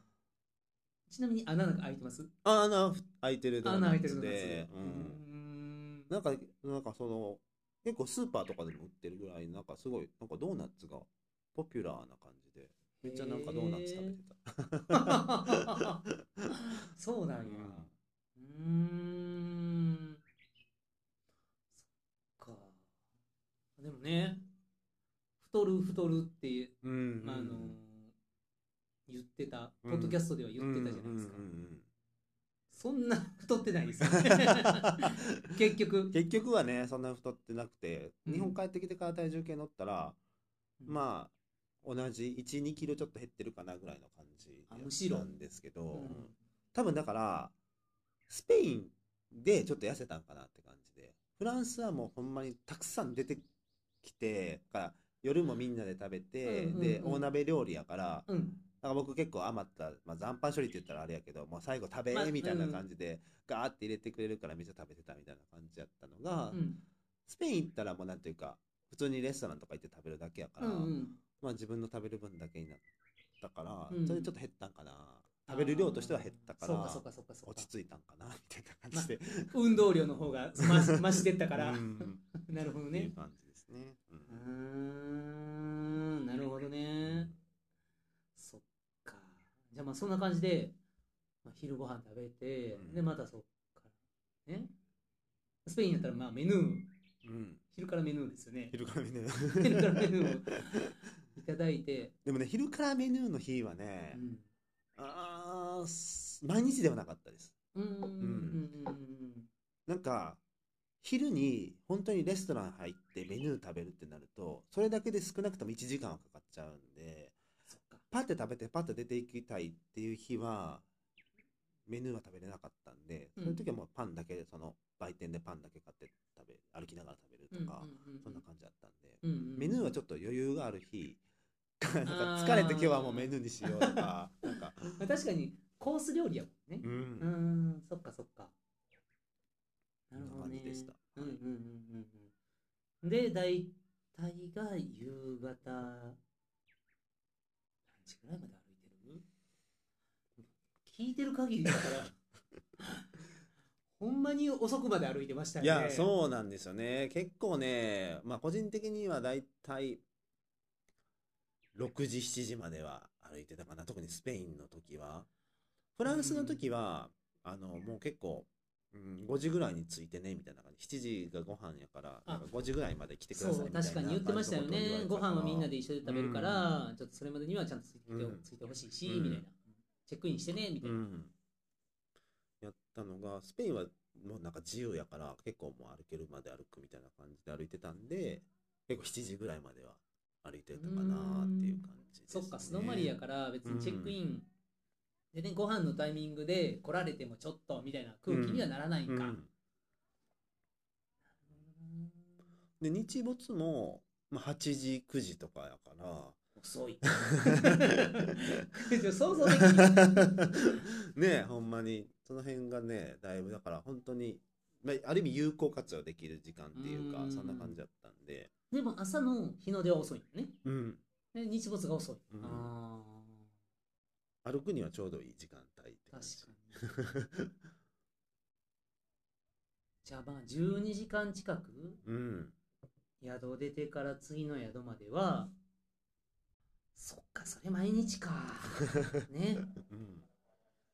ちなみに穴なんか開いてます？あ穴開いてるドーナ穴開いてるドーナツ。ツで、うーうん、んなんかなんかその結構スーパーとかでも売ってるぐらいなんかすごいなんかドーナツがポピュラーな感じでめっちゃなんかドーナツ食べてた、そうなんや。うーん。そっか。でもね、太る太るって、うんうんあの言ってた、ポッドキャストでは言ってたじゃないですか。うんうんうんそんな太ってないですよね。結局。結局はねそんな太ってなくて、うん日本帰ってきてから体重計乗ったら、まあ同じ1 2キロちょっと減ってるかなぐらいの感じなんですけど、うん多分だからスペインでちょっと痩せたんかなって感じでフランスはもうほんまにたくさん出てきてから夜もみんなで食べて、うんうんうんで大鍋料理やからうん。なんか僕結構余った、まあ、残飯処理って言ったらあれやけどもう最後食べまあみたいな感じでガーって入れてくれるからめっちゃ食べてたみたいな感じやったのが、うん。スペイン行ったらもうなんていうか普通にレストランとか行って食べるだけやから、うんうん。まあ自分の食べる分だけになったから、うん。それでちょっと減ったんかな。食べる量としては減ったから落ち着いたんかなみたいな感じで、運動量の方が増してったから、うん。なるほどっていうね感じですね、ううん。なるほどね。そっか。じゃあまあそんな感じで、まあ、昼ご飯食べて、うん。でまたそっからね。スペインやったらまあメヌー。うん。昼からメヌーですよね。昼から見ね 昼からメヌー。をいただいて、でもね昼からメニューの日はね、あーす毎日ではなかったです。うん、うん。うん。うん。うん。なんか昼に本当にレストラン入ってメニュー食べるってなるとそれだけで少なくとも1時間はかかっちゃうんでパッて食べてパッて出ていきたいっていう日はメニューは食べれなかったんで、うん。そういう時はもうパンだけでその売店でパンだけ買って食べ歩きながら食べるとか、うんうんうんそんな感じだったんで、うんうん。メニューはちょっと余裕がある日 なんか疲れて今日はもうメニューにしようとか なんか、まあ確かにコース料理やもんねう。んん、そっかそっか。なるほどね。でしたうんうんうんうんうん。で、大体が夕方、何時ぐらいまで歩いてる？聞いてる限りだから、ほんまに遅くまで歩いてましたよいね。やそうなんですよね結構ねまあ個人的にはだいたい6時7時までは歩いてた。かな特にスペインの時は。フランスの時は、あのもう結構、うん、5時ぐらいに着いてねみたいな感じ。7時がご飯やからあ。なんか5時ぐらいまで来てくださいみたいな確かに言ってましたよね。ご飯はみんなで一緒で食べるから、ちょっとそれまでにはちゃんとついて,、いてほしいし、うんみたいな。チェックインしてねみたいうな、ん、やったのがスペインはもうなんか自由やから結構もう歩けるまで歩くみたいな感じで歩いてたんで結構7時ぐらいまでは歩いてたかなっていう感じです、ね、そっか素泊まりやから別にチェックイン、でねご飯のタイミングで来られてもちょっとみたいな空気にはならないんか、うんで日没も、まあ、8時9時とかやから。遅い。想像できないねえほんまに。その辺がねだいぶだから本当に、まあ、ある意味有効活用できる時間っていうかうん。そんな感じだったんででも朝の日の出は遅いよね。うん。で日没が遅い、うん。あ歩くにはちょうどいい時間帯ってあ感じ。確かに。じゃあまあ12時間近くうん。宿出てから次の宿まではそっかそれ毎日か。ね。うん。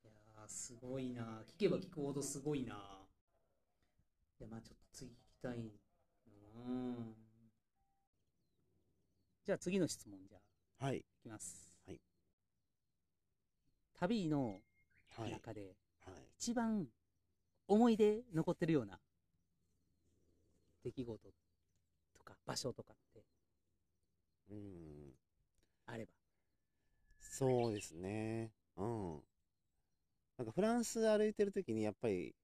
いやーすごいな。聞けば聞くほどすごいな。いやまあちょっと次聞きたいなじゃあ次の質問じゃあ。はい。いきます、はい。旅のはい中ではい。一番思い出残ってるような出来事とか場所とかってうん。あれば。そうですね。うん。なんかフランス歩いてる時にやっぱり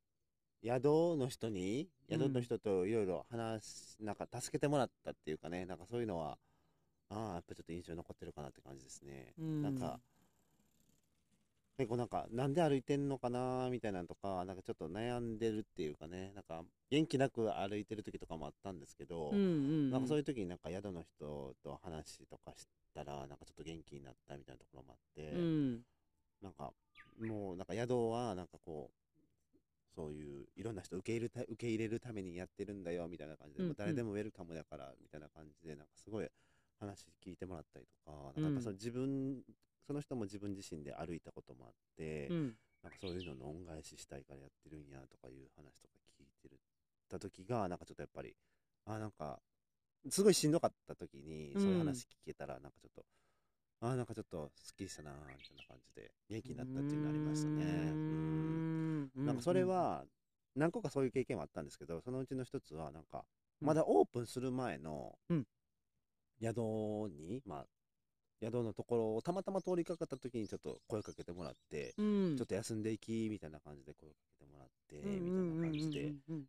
宿の人に、うん宿の人といろいろ話し、なんか助けてもらったっていうかね、なんかそういうのは、ああ、やっぱちょっと印象に残ってるかなって感じですね。なんか、結構なんか、なんで歩いてんのかなみたいなのとか、なんかちょっと悩んでるっていうかね、なんか元気なく歩いてる時とかもあったんですけど、うんうんなんかそういう時になんか宿の人と話とかしたら、なんかちょっと元気になったみたいなところもあって、うん。なんかもうなんか宿はなんかこう、そういういろんな人受け入れた受け入れるためにやってるんだよみたいな感じで、うんもう誰でもウェルカムだからみたいな感じで、なんかすごい話聞いてもらったりとか、なんかその自分、その人も自分自身で歩いたこともあって、うん。なんかそういうのの恩返ししたいからやってるんやとかいう話とか聞いてるた時がなんかちょっとやっぱりあなんかすごいしんどかった時にそういう話聞けたらなんかちょっと、あなんかちょっとすっきりしたなみたいな感じで元気になったっていうのありましたね。うん。うん。なんかそれは何個かそういう経験はあったんですけどそのうちの一つはなんかまだオープンする前のうん宿に、まあ宿のところをたまたま通りかかった時にちょっと声かけてもらって、うん。ちょっと休んでいきみたいな感じで声かけてもらって、みたいな感じで、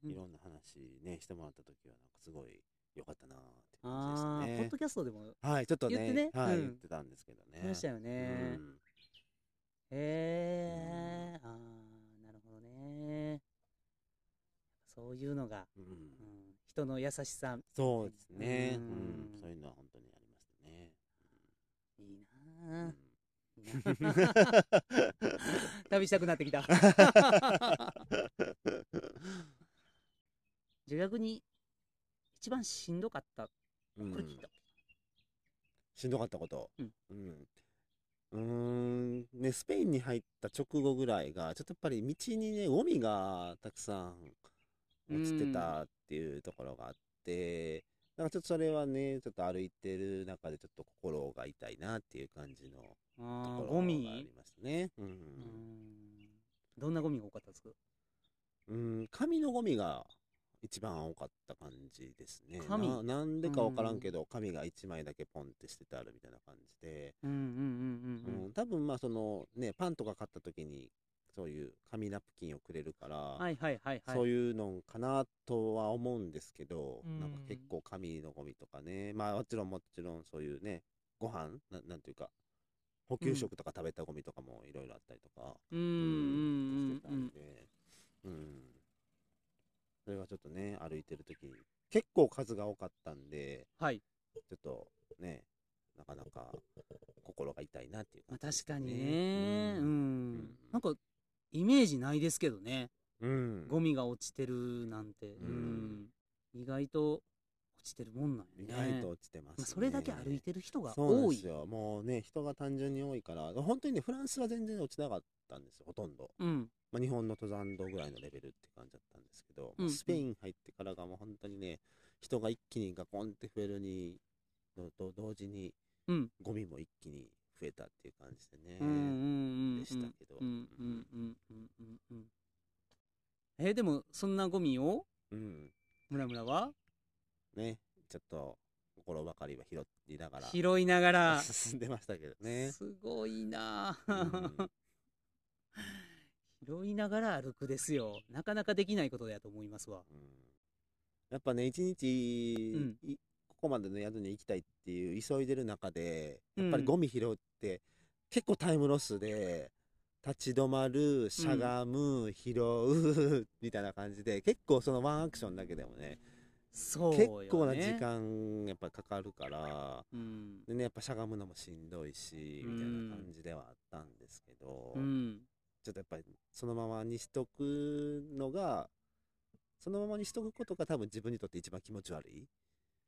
いろんな話ね、してもらった時は、なんかすごい良かったなーってあ感じでしたね。あポッド。キャストでもはい、ちょっとね、ねはい、うん。言ってたんですけどね。ましたよね。うえああなるほどね。そういうのが、うん。うん、人の優しさ。そうですね、ううん。ん。そういうのは本当にありまね。いいうん。なあいいな旅したくなってきた。じゃあ逆に一番しんどかったこうん。しんどかったこと？うん。うん、ね、スペインに入った直後ぐらいが、ちょっとやっぱり道にね、ゴミがたくさん落ちてたっていうところがあって、なんかちょっとそれはね、ちょっと歩いてる中でちょっと心が痛いなっていう感じのところがありましたね。う。うん。ん。どんなゴミが多かったんですか？うん、紙のゴミが一番多かった感じですね。紙。ななんでかわからんけど、紙が1枚だけポンって捨ててあるみたいな感じで、うんうんうんうん。うん、多分まあそのね、パンとか買った時に、そういう紙ナプキンをくれるから、はいはいはいはい。そういうのかなとは思うんですけど、うん。なんか結構紙のゴミとかね、まあもちろんもちろんそういうね、ご飯ななんていうか、補給食とか食べたゴミとかもいろいろあったりとか、うん。うんうんしてたうんんで、うん。それがちょっとね、歩いてる時に、結構数が多かったんで、はい。ちょっとね、なかなか心が痛いなっていうまあ確かにね。ううん。ん。なんかイメージないですけどね。うん。ゴミが落ちてるなんて。ううん。ん意外と落ちてるもんなん意やね外と落ちてます、ね。まあそれだけ歩いてる人が多い。ですよ。もうね、人が単純に多いから、本当にね、フランスは全然落ちなかったんですよ、ほとんど。うん。まあ、日本の登山道ぐらいのレベルって感じだったんですけど、うん。スペイン入ってからがもう本当にね、人が一気にガコンって増えるに、のと同時に、うん。ゴミも一気に増えたっていう感じでね、でしたけど。えーでもそんなゴミをうん村村はね、ちょっと心ばかりは拾いながら拾いながら進んでましたけどね。すごいなん拾いながら歩くですよなかなかできないことだと思いますわうんやっぱね、一日、うんいここまでの宿に行きたいっていう急いでる中で、うん。やっぱりゴミ拾うって結構タイムロスで、立ち止まる、しゃがむ、拾う、みたいな感じで、結構そのワンアクションだけでもね、そうね構な時間やっぱかかるから、うん。でね、やっぱしゃがむのもしんどいし、うんみたいな感じではあったんですけど、うん。ちょっとやっぱりそのままにしとくのが、そのままにしとくことが多分自分にとって一番気持ち悪い。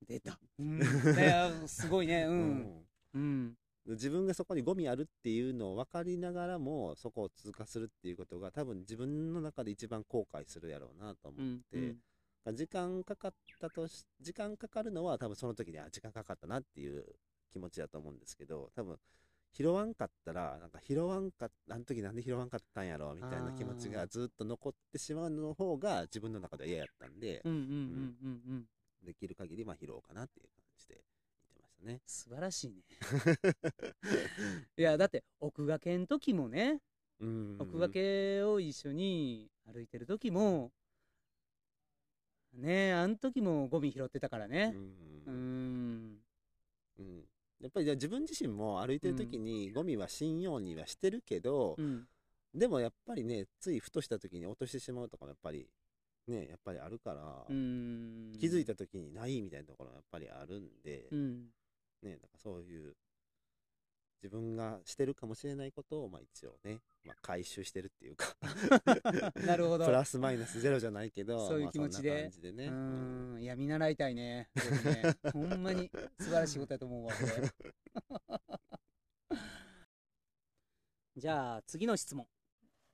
出た、うん、すごいね。うん。うん。自分がそこにゴミあるっていうのを分かりながらもそこを通過するっていうことが多分自分の中で一番後悔するやろうなと思うんって、時間かかったとし時間かかるのは多分その時にあ時間かかったなっていう気持ちだと思うんですけど多分拾わんかったらなんか拾わんかあの時なんで拾わんかったんやろみたいな気持ちがずっと残ってしまうの方が自分の中では嫌やったんで、うんうんうんうんうんできる限りまあ拾おうかなっていう感じで言ってましたね。素晴らしいね。いやだって奥掛けん時もねうん。奥掛けを一緒に歩いてる時もねえあん時もゴミ拾ってたからうねん。うん。うん。やっぱりじゃあ自分自身も歩いてる時にゴミはしんようにはしてるけど、うん。でもやっぱりねついふとした時に落としてしまうとかもやっぱりねやっぱりあるから、うん。気づいた時にないみたいなところがやっぱりあるんで、うん。ねだからそういう自分がしてるかもしれないことをまあ一応ね、まあ、回収してるっていうか なるほど。プラスマイナスゼロじゃないけどそういう気持ちで。まあ、感じでね、ううん。ん。いや見習いたいね。ね。ほんまに素晴らしいことやと思うわこれ。じゃあ次の質問。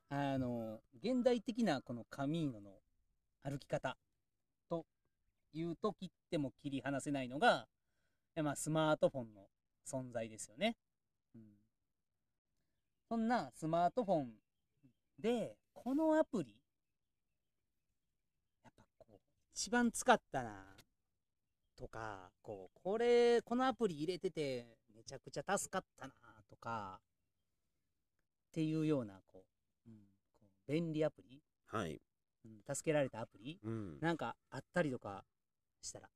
あの現代的なこのカミーノの歩き方というと切っても切り離せないのが、まあ、スマートフォンの存在ですよね、うん、そんなスマートフォンでこのアプリやっぱこう一番使ったなとかこうこれこのアプリ入れててめちゃくちゃ助かったなとかっていうようなこう、うん、こう便利アプリ、はい、助けられたアプリ？うん、なんかあったりとかしたら？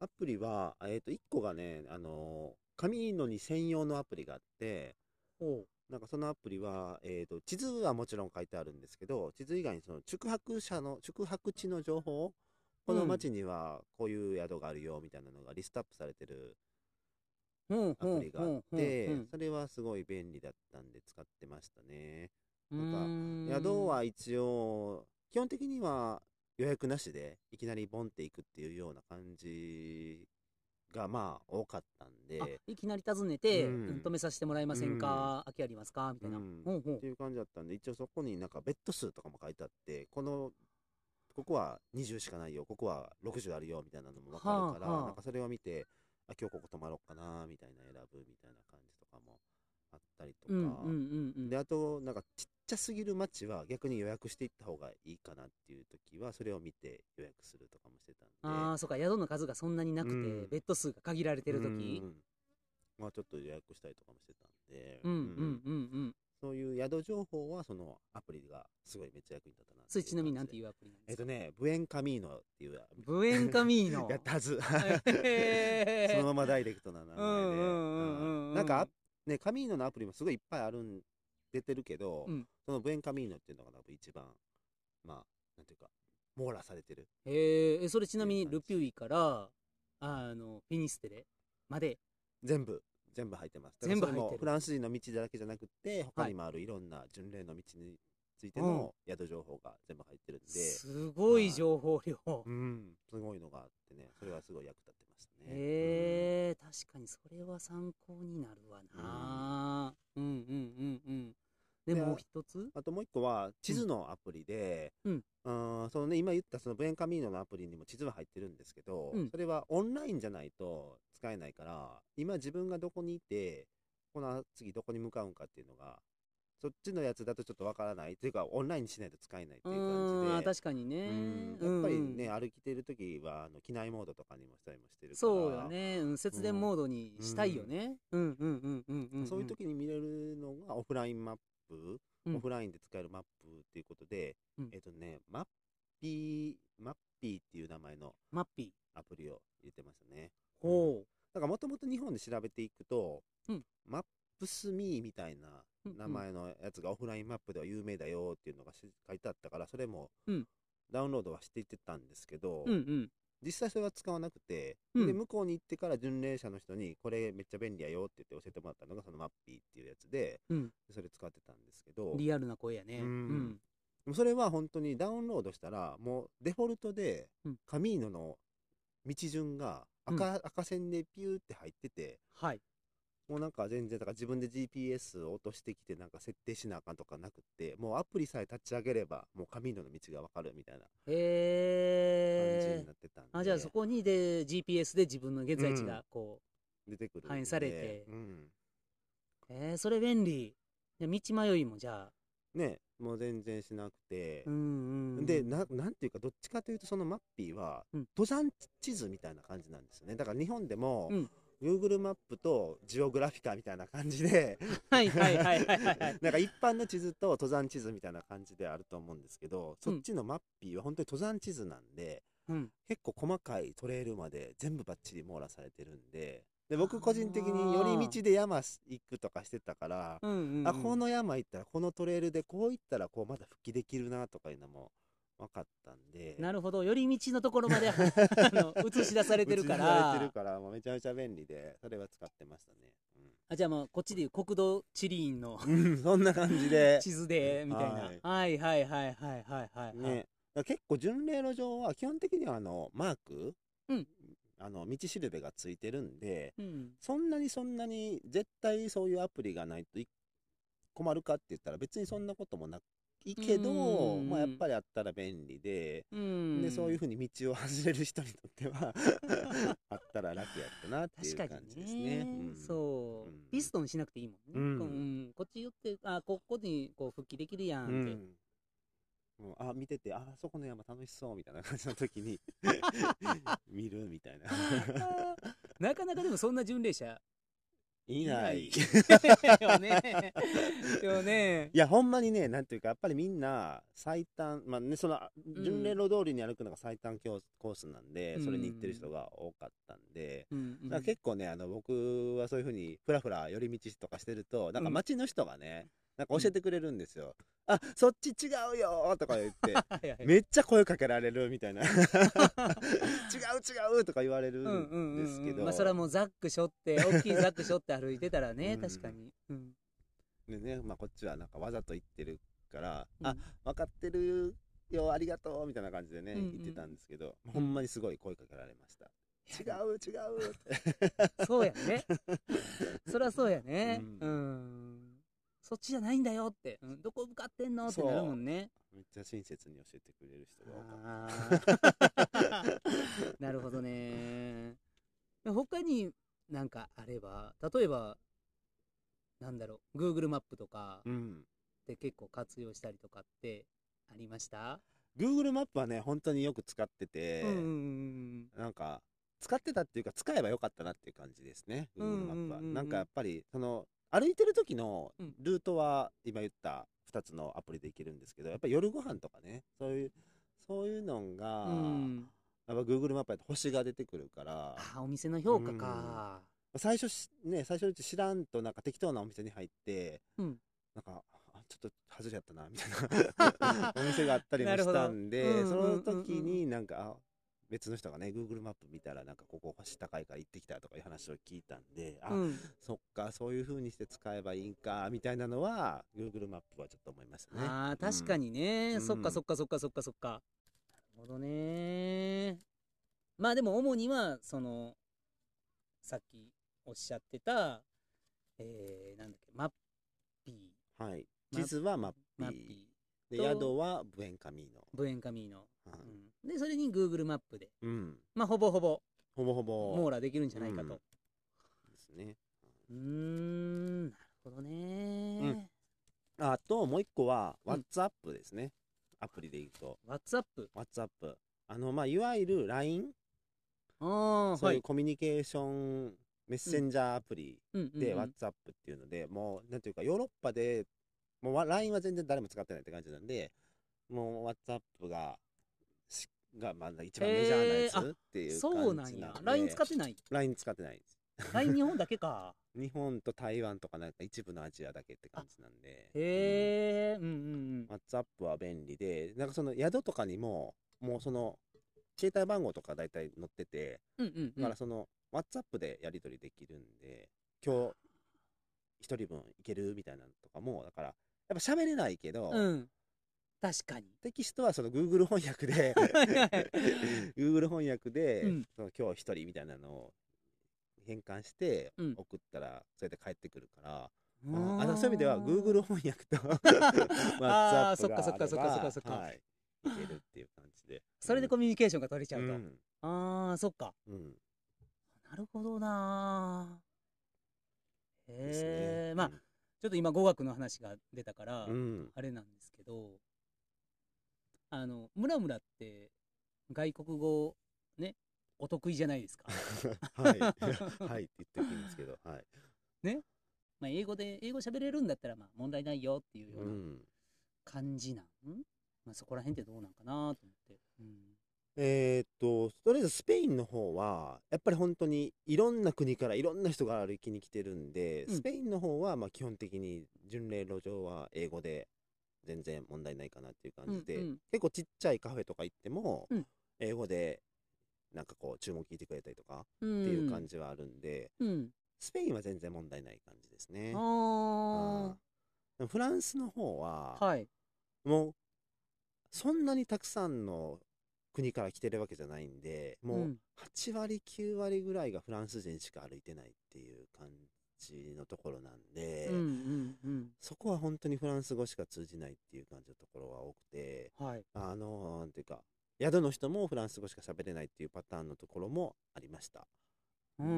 アプリは、えっと1個がねあのーノに専用のアプリがあっておなんかそのアプリは、えー、と地図はもちろん書いてあるんですけど地図以外にその宿泊者の宿泊地の情報この町にはこういう宿があるよみたいなのがリストアップされてるうんアプリがあってうんそれはすごい便利だったんで使ってましたね。うんなん。か宿は一応基本的には予約なしでいきなりボンっていくっていうような感じがまあ多かったんあでいきなり訪ねて、うん。うん止めさせてもらえませんか、空きありますか？みたいな、うん。ほうほう。っていう感じだったんで一応そこになんかベッド数とかも書いてあってこのここは20しかないよ。ここは60あるよみたいなのも分かるから、はあはあ。なんかそれを見てあ今日ここ泊まろうかなみたいな選ぶみたいな感じとかもあったりとか、うんうんうんうん。であとなんかちっちゃすぎる街は逆に予約していった方がいいかなっていう時はそれを見て予約するとかもしてたんで。ああそうか。宿の数がそんなになくて、うん。ベッド数が限られてる時。うんまあちょっと予約したりとかもしてたんで、うんうんうんうん。うんそういう宿情報はそのアプリがすごいめっちゃ役に立ったなそれちなみになんてういうアプリなんですか？えっとねブエンカミーノっていう ブエンカミーノ。やったはず。そのままダイレクトな名前で。うんうんうんうんうんなんかねカミーノのアプリもすごいいっぱいあるん出てるけど、うん。そのブエンカミーノっていうのが多分一番まあなんていうか網羅されてる。へえそれちなみにルピュイからあのフィニステレまで。全部全部入ってます。全部入ってる。それもフランス人の道だけじゃなくて他にもあるいろんな巡礼の道についての宿情報が全部入ってるんで、すごい情報量。うん、すごいのがあってね。それはすごい役立ってますね。へえ確かにそれは参考になるわな。うんうんうんうんででもう一つ？あともう一個は地図のアプリで、うん。あーそのね、今言ったそのブエンカミーノのアプリにも地図は入ってるんですけど、うん。それはオンラインじゃないと使えないから今自分がどこにいてこの次どこに向かうんかっていうのがそっちのやつだとちょっとわからない。っていうかオンラインにしないと使えないっていう感じで確かにね。うん。やっぱりうん。ね、歩きてる時はあの機内モードとかにもしたりもしてるからそうよね、うん、節電モードにしたいよね、うん、うんうんうんうんうんそういう時に見れるのがオフラインマップ、うん。オフラインで使えるマップっていうことで、うん。えっ、とね、マッピー、マッピーっていう名前のマッピアプリを入れてましたね。ーほだからもともと日本で調べていくと、うん。マップスミーみたいなうんうん。名前のやつがオフラインマップでは有名だよっていうのがし書いてあったから、それもうん。ダウンロードはしていってたんですけど、ううんうん実際それは使わなくて、うん。で向こうに行ってから巡礼者の人にこれめっちゃ便利やよって言って教えてもらったのがそのマッピーっていうやつでうん。それ使ってたんですけどリアルな声やね。ううん。んでもそれは本当にダウンロードしたらもうデフォルトでうん。カミーノの道順が赤,、赤線でピューって入っててはいもうなんか全然だから自分で GPS を落としてきてなんか設定しなあかんとかなくってもうアプリさえ立ち上げればもうカミーノの道がわかるみたいな感じになってたんで、あじゃあそこにで GPS で自分の現在地がこ出てくる反映されて。うん、う、えー、それ便利。で道迷いもじゃあ。ねもう全然しなくて。う、んうんうん。でななんていうかどっちかというとそのマッピーはうん。登山地図みたいな感じなんですよね。だから日本でも、うん Google マップとジオグラフィカみたいな感じではいはいはいはいはい。はい なんか一般の地図と登山地図みたいな感じであると思うんですけど、そっちのマッピーは本当に登山地図なんでうん。結構細かいトレイルまで全部バッチリ網羅されてるんでで僕個人的に寄り道で山行くとかしてたから、うんうんうん。あこの山行ったらこのトレイルでこう行ったらこうまだ復帰できるなとかいうのも分かったんで。なるほど。寄り道のところまで あの映し出されてるか映し出らされてるからもうめちゃめちゃ便利でそれは使ってましたね、あじゃあもうこっちでいう国土地理院のうんうんそんな感じで。地図でみたいな、はい。はい、はいはいはいはいはい。ね、結構巡礼路上は基本的にはあのマーク、うん。あの道しるべがついてるんでうん。そんなにそんなに絶対そういうアプリがないとい困るかって言ったら別にそんなこともないけど、うんまあ、やっぱりあったら便利で,、うん。でそういうふうに道を走れる人にとっては あったら楽やったなっていう確か感じにですね。ね、うん。そう、うん。ピストンしなくていいもんね、うん。こうん。こっち寄ってあここにこう復帰できるやんって、うん。あ見ててあそこの山楽しそうみたいな感じの時に 見るみたいな。なかなかでもそんな巡礼者いない。いよね。よね。やほんまにねなんていうかやっぱりみんな最短まあねその巡礼路通りに歩くのが最短コースなんで、うん。それに行ってる人が多かったんで、うん結構ねあの僕はそういうふうにふらふら寄り道とかしてるとなんか街の人がね、なんか教えてくれるんですよ、あそっち違うよとか言って めっちゃ声かけられるみたいな違う違うとか言われるうんうんうんん。ですけど、まあそれはもうザック背負って大きいザック背負って歩いてたらね、うん。確かに、うん。でね、まあ、こっちはなんかわざと言ってるから、うんあ分かってるよありがとうみたいな感じでね、うんうん。言ってたんですけどほんまにすごい声かけられました、違う違うって。そうやね。そりゃそうやね。ううんん、そっちじゃないんだよって、うん。どこ向かってんの？ってなるもんね。めっちゃ親切に教えてくれる人が多 なるほどね。他になんかあれば、例えば、なんだろう、Google マップとかうん。で結構活用したりとかってありました？Google マップはね、本当によく使ってて、うんうんうんなんか、使ってたっていうか、使えばよかったなっていう感じですね、うん Google マップは。うんうん。うんなんかやっぱり、その、歩いてる時のうん。ルートは、今言った2つのアプリでいけるんですけど、やっぱり夜ご飯とかね、そういう、そういうのが、うん。やっぱ Google マップやと星が出てくるから、あ、お店の評価か。最初しね、最初のうち知らんと、なんか適当なお店に入って、うん。なんか、あちょっと外れやったな、みたいな お店があったりもしたんで、そうんうんうんうんの時になんか、あ別の人がね、Google マップ見たら、なんかここ星高いから行ってきたとかいう話を聞いたんで、あ、うん。そっか、そういう風にして使えばいいんか、みたいなのは、Google マップはちょっと思いましたね。ああ、確かに。にね、うんそっかそっかそっかそっかそっか。なるほどね。まあでも主には、その、さっきおっしゃってた、えー、なんだっけ、マッピはい。マ地図はマッー、マッピピー。で、と宿はブエンカミーノ。ー、ブエンカミーノ。はいうんで、それに Google マップで、うん。まあほぼほぼほぼほぼ。網羅できるんじゃないかと。ですね。うーん、なるほどね。あと、もう一個は、うん WhatsApp ですね。アプリで言うと。WhatsApp。WhatsApp。あの、まあ、いわゆる LINE、ああ、そうはい。いうコミュニケーション、メッセンジャーアプリうんうんでうん WhatsApp っていうので、もう、なんていうか、ヨーロッパで、もうわ LINE は全然誰も使ってないって感じなんで、もう WhatsApp が、しが、まあ、一番メジャーなやえーつっていう感じそうなんや。で LINE 使ってない？LINE 使ってないです。LINE 日本だけか。日本と台湾とかなんか一部のアジアだけって感じなんで。へえ、うんうんうん。WhatsApp は便利で、なんかその宿とかにも、もうその、携帯番号とか大体載ってて、うんうんうんだからその、WhatsApp でやり取りできるんで、今日、一人分いけるみたいなのとかも、だから、やっぱ喋れないけど、うん。確かに。テキストはその Google 翻訳で、Google 翻訳で、うん。その今日一人みたいなのを変換してうん。送ったら、それで帰ってくるから、うああのそういう意味では Google 翻訳と WhatsApp あーがそっかそっかそっかそっかそっか。はい、いけるっていう感じで。それでコミュニケーションが取れちゃうと。うん。ああ、そっか。うん。なるほどなー。ですへえ、ねまあ、ちょっと今語学の話が出たから、うん。あれなんですけど、あの、ムラムラって外国語ね、お得意じゃないですか。はい はいって言っておきますけど、はい。まあ、英語で、英語喋れるんだったら、まあ、問題ないよっていうよううなん感じなん、まあ、そこら辺ってどうなんかなと思って。うん。えーっと、とりあえずスペインの方は、やっぱり本当にいろんな国からいろんな人が歩きに来てるんで、うんスペインの方はまあ基本的に巡礼路上は英語で全然問題ないかなっていう感じで、うんうん結構ちっちゃいカフェとか行ってもうん、英語でなんかこう注文聞いてくれたりとかっっていう感じはあるんで、うん。スペインは全然問題ない感じですね。あうんフランスの方は、あ。はい。もう、そんなにたくさんの国から来てるわけじゃないんで、もううん8割、9割ぐらいがフランス人しか歩いてないっていう感じのところなんで、うんうんうん。そこは本当にフランス語しか通じないっていう感じのところは多くて、はい。あのなんていうか、宿の人もフランス語しか喋れないっていうパターンのところもありました。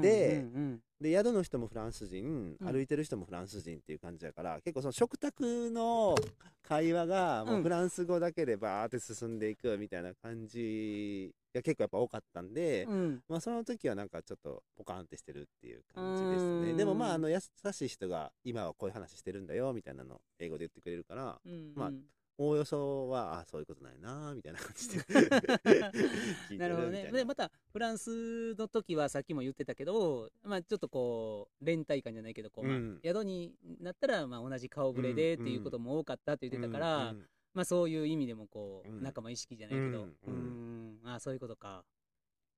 でうんうんで、宿の人もフランス人、歩いてる人もフランス人っていう感じだから、結構その食卓の会話がもうフランス語だけでバーって進んでいくみたいな感じが結構やっぱ多かったんで、うん、うん。まあその時はなんかちょっとポカーンってしてるっていう感じですね。うんでもまああの優しい人が今はこういう話してるんだよみたいなのを英語で言ってくれるから、うんまあうんおおよそは、あそういうことないなみたいな感じで 聞いてなるほどみたいね。で、また、フランスの時はさっきも言ってたけど、まあちょっとこう、連帯感じゃないけど、こう、まあうん宿になったら、まあ同じ顔ぶれでっていうことも多かったって言ってたから、うんうんまあそういう意味でもこう、うん。仲間意識じゃないけど、ううん。ん、ああ、そういうことか。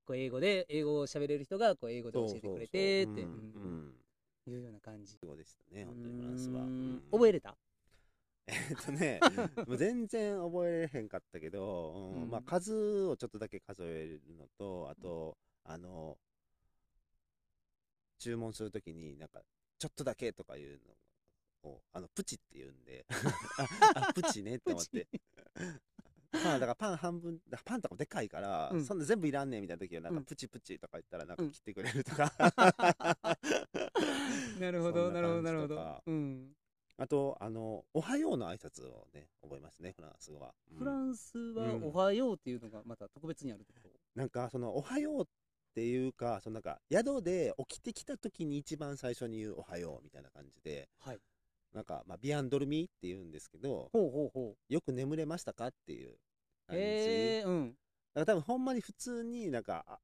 こう英語で、英語を喋れる人がこう英語で教えてくれてって、そうん。うん。いうような感じ。そうでしたね、本当にフランスは。うーん。うん覚えれた？えっとね、も う全然覚えれへんかったけど、うん。うん。まあ数をちょっとだけ数えるのと、あと、あの、注文するときになんか、ちょっとだけとかいうのをあのプチって言うんで。ああプチねって思って。パン だからパン半分だパンとかもでかいから、うん。そんな全部いらんねんみたいな時はなんかうん。プチプチとか言ったらなんかうん。切ってくれるとか、なるほどなるほどなるほど。うん。あとあの「おはよう」の挨拶をね覚えますねフランス語は、うん。フランスはうん「おはよう」っていうのがまた特別にあるってこと？なんかその「おはよう」っていうかそのなんか宿で起きてきた時に一番最初に言う「おはよう」みたいな感じで。はいなんか、まあ、ビアンドルミーって言うんですけどほうほうほよく眠れましたかっていうう感じ、へえうん。だから多分ほんまに普通になんかあ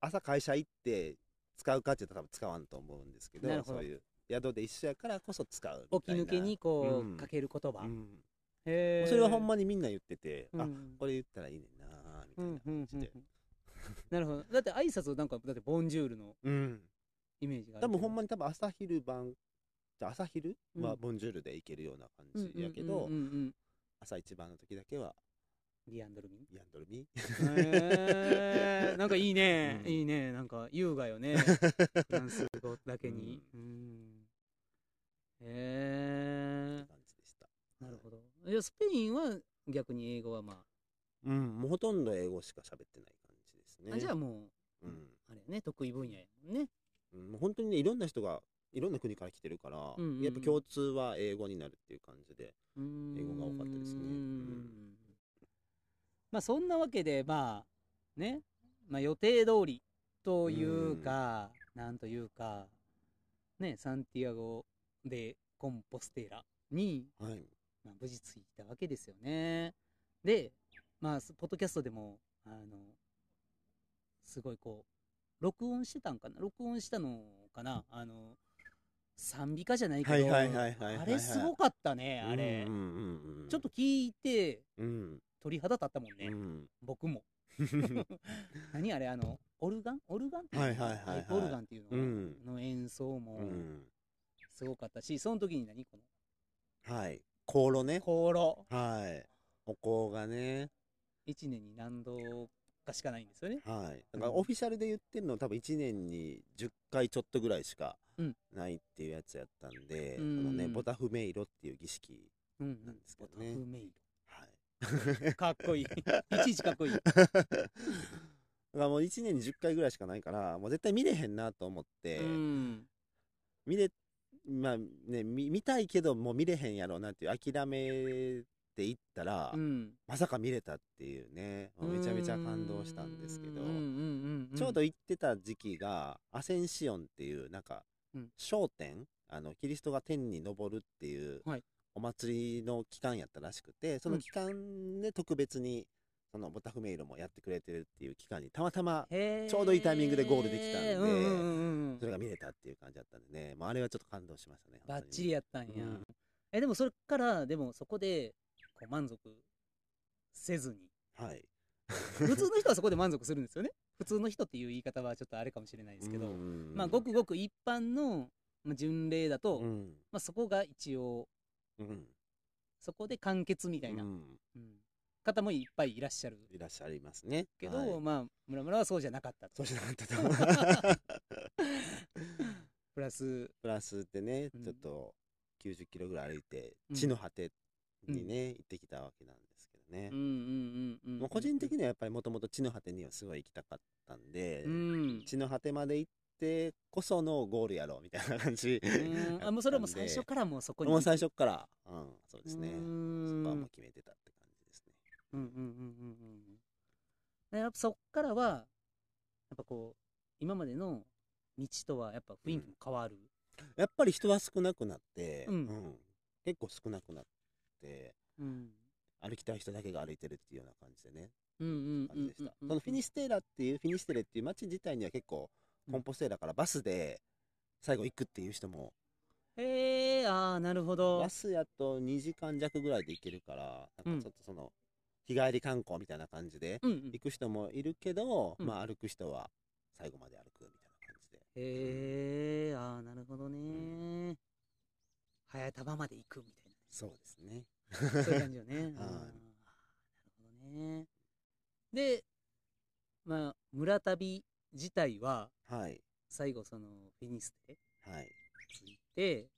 朝会社行って使うかって言ったら多分使わんと思うんですけどなるほど。そういう宿で一緒やからこそ使う起き抜けにこう、うん。かける言葉、うん。へえそれはほんまにみんな言ってて、あうんこれ言ったらいいねんなーみたいなうんうん感じでうん。なるほど。だって挨拶なんかだってボンジュールのうん。イメージがある多分ほんまにに多分朝昼晩朝昼はうん。ボンジュールでいけるような感じやけど、朝一番の時だけはリアンドルミン？ビアンドルミへー。なんかいいね、うん。いいね。なんか優雅よね。フランス語だけに。うん。へえ感じでした。なるほど。いやスペインは逆に英語はまうん。もうほとんど英語しか喋ってない感じですあ、ね。あじゃあもう、うん。あれね。得意分野やもんね。うん。もう本当にねいろんな人がいろんな国から来てるから、うんうんうん。やっぱ共通は英語になるっていう感じで英語が多かったですね。うん。まあそんなわけでまあね、まあ、予定通りというか、なんというかねサンティアゴ・でコンポステーラに、はい。まあ、無事着いたわけですよね。でまあポッドキャストでもあのすごいこう録音してたんかな？録音したのかな？あの賛美歌じゃないけど、あれすごかったねあれ、ちょっと聞いてうん。鳥肌立ったもんね、うん。僕も。何あれあのオルガン？オルガン？っていうのはいはい。はいオルガンっていうの,、うん。の演奏もうん。すごかったしその時に何？この？はい。香炉ね。香炉。はい。お香がね。1年に何度かしかないんですよね。はい。だからオフィシャルで言ってるの多分1年に10回ちょっとぐらいしかうんないっていうやつやったんで、うん。そのねボタフメイロっていう儀式なんですけどね。ボタフメイはい。ド かっこいい。いちいちかっこいい。だからもう1年に10回ぐらいしかないからもう絶対見れへんなと思って、うん。見れまあね見見たいけどもう見れへんやろうなっていう諦めていったら、うん。まさか見れたっていうね。めちゃめちゃ感動したんですけど、ちょうど行ってた時期がアセンシオンっていうなんかうん。商店あのキリストが天に昇るっていうはい。お祭りの期間やったらしくてその期間で特別にそのボタフメイロもやってくれてるっていう期間にたまたまへー。ちょうどいいタイミングでゴールできたんでうんうんうんうん。それが見れたっていう感じだったんでね、もうあれはちょっと感動しましたね。バッチリやったんや、うん。えでもそれからでもそこでこう満足せずに。はい。普通の人はそこで満足するんですよね普通の人っていう言い方はちょっとあれかもしれないですけど、うんまあごくごく一般のまあ巡礼だと、うん。まあ、そこが一応うん。そこで完結みたいな、うん。うん。方もいっぱいいらっしゃる。いらっしゃいますね。けど、はい。まあ村村はそうじゃなかったと。そうしなかったと。思う。プラスプラスでね、うん。ちょっと90キロぐらい歩いて、うん。地の果てにね、行ってきたわけなんですけどねうん。うんうんうん。もう個人的にはやっぱりもともと地の果てにはすごい行きたかったんで、うん。地の果てまで行ってこそのゴールやろうみたいな感じ。うん。あもうそれはもう最初からもうそこに。もう最初から、うん、そうですね。うそんこはもう決めてたって感じですね。うんうんうんうんうん。でやっぱそっからはやっぱこう今までの道とはやっぱ雰囲気も変わる、やっぱり人は少なくなって、うん。結構少なくなって、うん歩きたい人だけが歩いてるっていうような感じでね、うんうん感じでした。うんそのフィニステーラっていう、フィニステレっていう街自体には結構、うんコンポステーラからバスで最後行くっていう人も、へえああなるほど。バスやと2時間弱ぐらいで行けるから、なんかちょっとその、日帰り観光みたいな感じでうんうん。行く人もいるけど、うん。まあ歩く人は最後まで歩くみたいな感じで。へえああなるほどね。早玉まで行くみたいそうですね。なそういう感じよね なるほどねでまあ村旅自体ははい。最後そのフィニステはい。ついて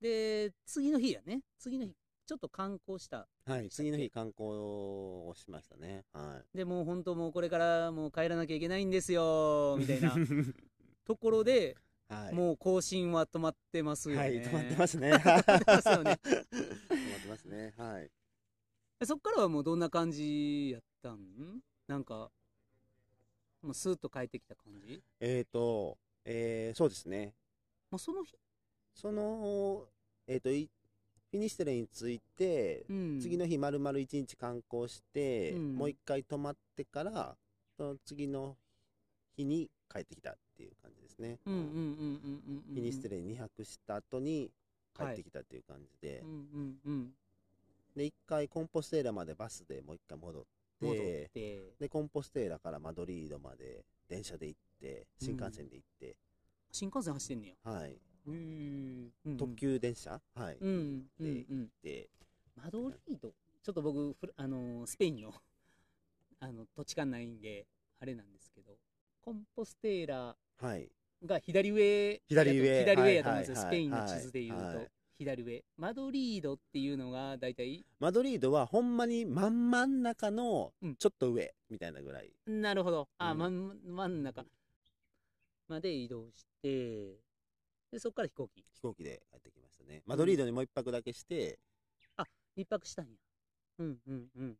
で、次の日やね。次の日、ちょっと観光した。はい、次の日観光をしましたね。はで、もう本当もうこれからもう帰らなきゃいけないんですよ、みたいい。な ところで、はい。もう更新は止まってますよね。はい、止まってますね。止まってますよね。止ますね。はい。でそっからはもうどんな感じやったん？なんか、もうスーッと帰ってきた感じ？えっ、と、えー、そうですね。もうその日、その、えっ、と、いフィニステレに着いて、うん、次の日丸々一日観光して、うんもう一回泊まってから、その次の日に帰ってきたっていう感じですね。フィニステレに2泊した後に帰ってきたっていう感じで、うんうんうん。で、一回コンポステーラまでバスでもう一回戻って、で、コンポステーラからマドリードまで電車で行って、新幹線で行って、新幹線走ってんねや。はい。特急電車、はい。うんうんうでんうん。で、マドリード、ちょっと僕、あのースペインのあの土地勘ないんで、あれなんですけど、コンポステーラはい。が左上、左上。左上やと思うんですよ、はいスペインの地図で言うと、左上。マドリードっていうのが大体、マドリードはほんまに真ん真ん中のうん。ちょっと上みたいなぐらい。なるほど、あ、うん。真ん真ん中。まで移動して、でそこから飛行機、飛行機で帰ってきましたね。マドリードにもう一泊だけして、一泊したんや。うんうんうん。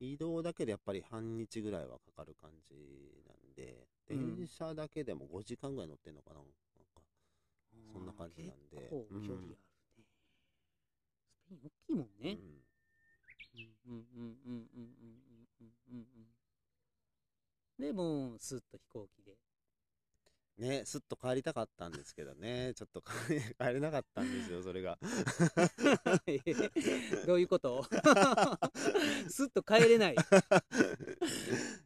移動だけでやっぱり半日ぐらいはかかる感じなんで、うん電車だけでも5時間ぐらい乗ってんのかな？なんかそんな感じなんで結構距離あるね。うんスペイン大きいもんね。うんうんうんうんうんうんうんうんうんうん。でもうスッと飛行機で。ね、すっと帰りたかったんですけどね、ちょっと帰 帰れなかったんですよ、それが。どういうこと？スッと帰れない。い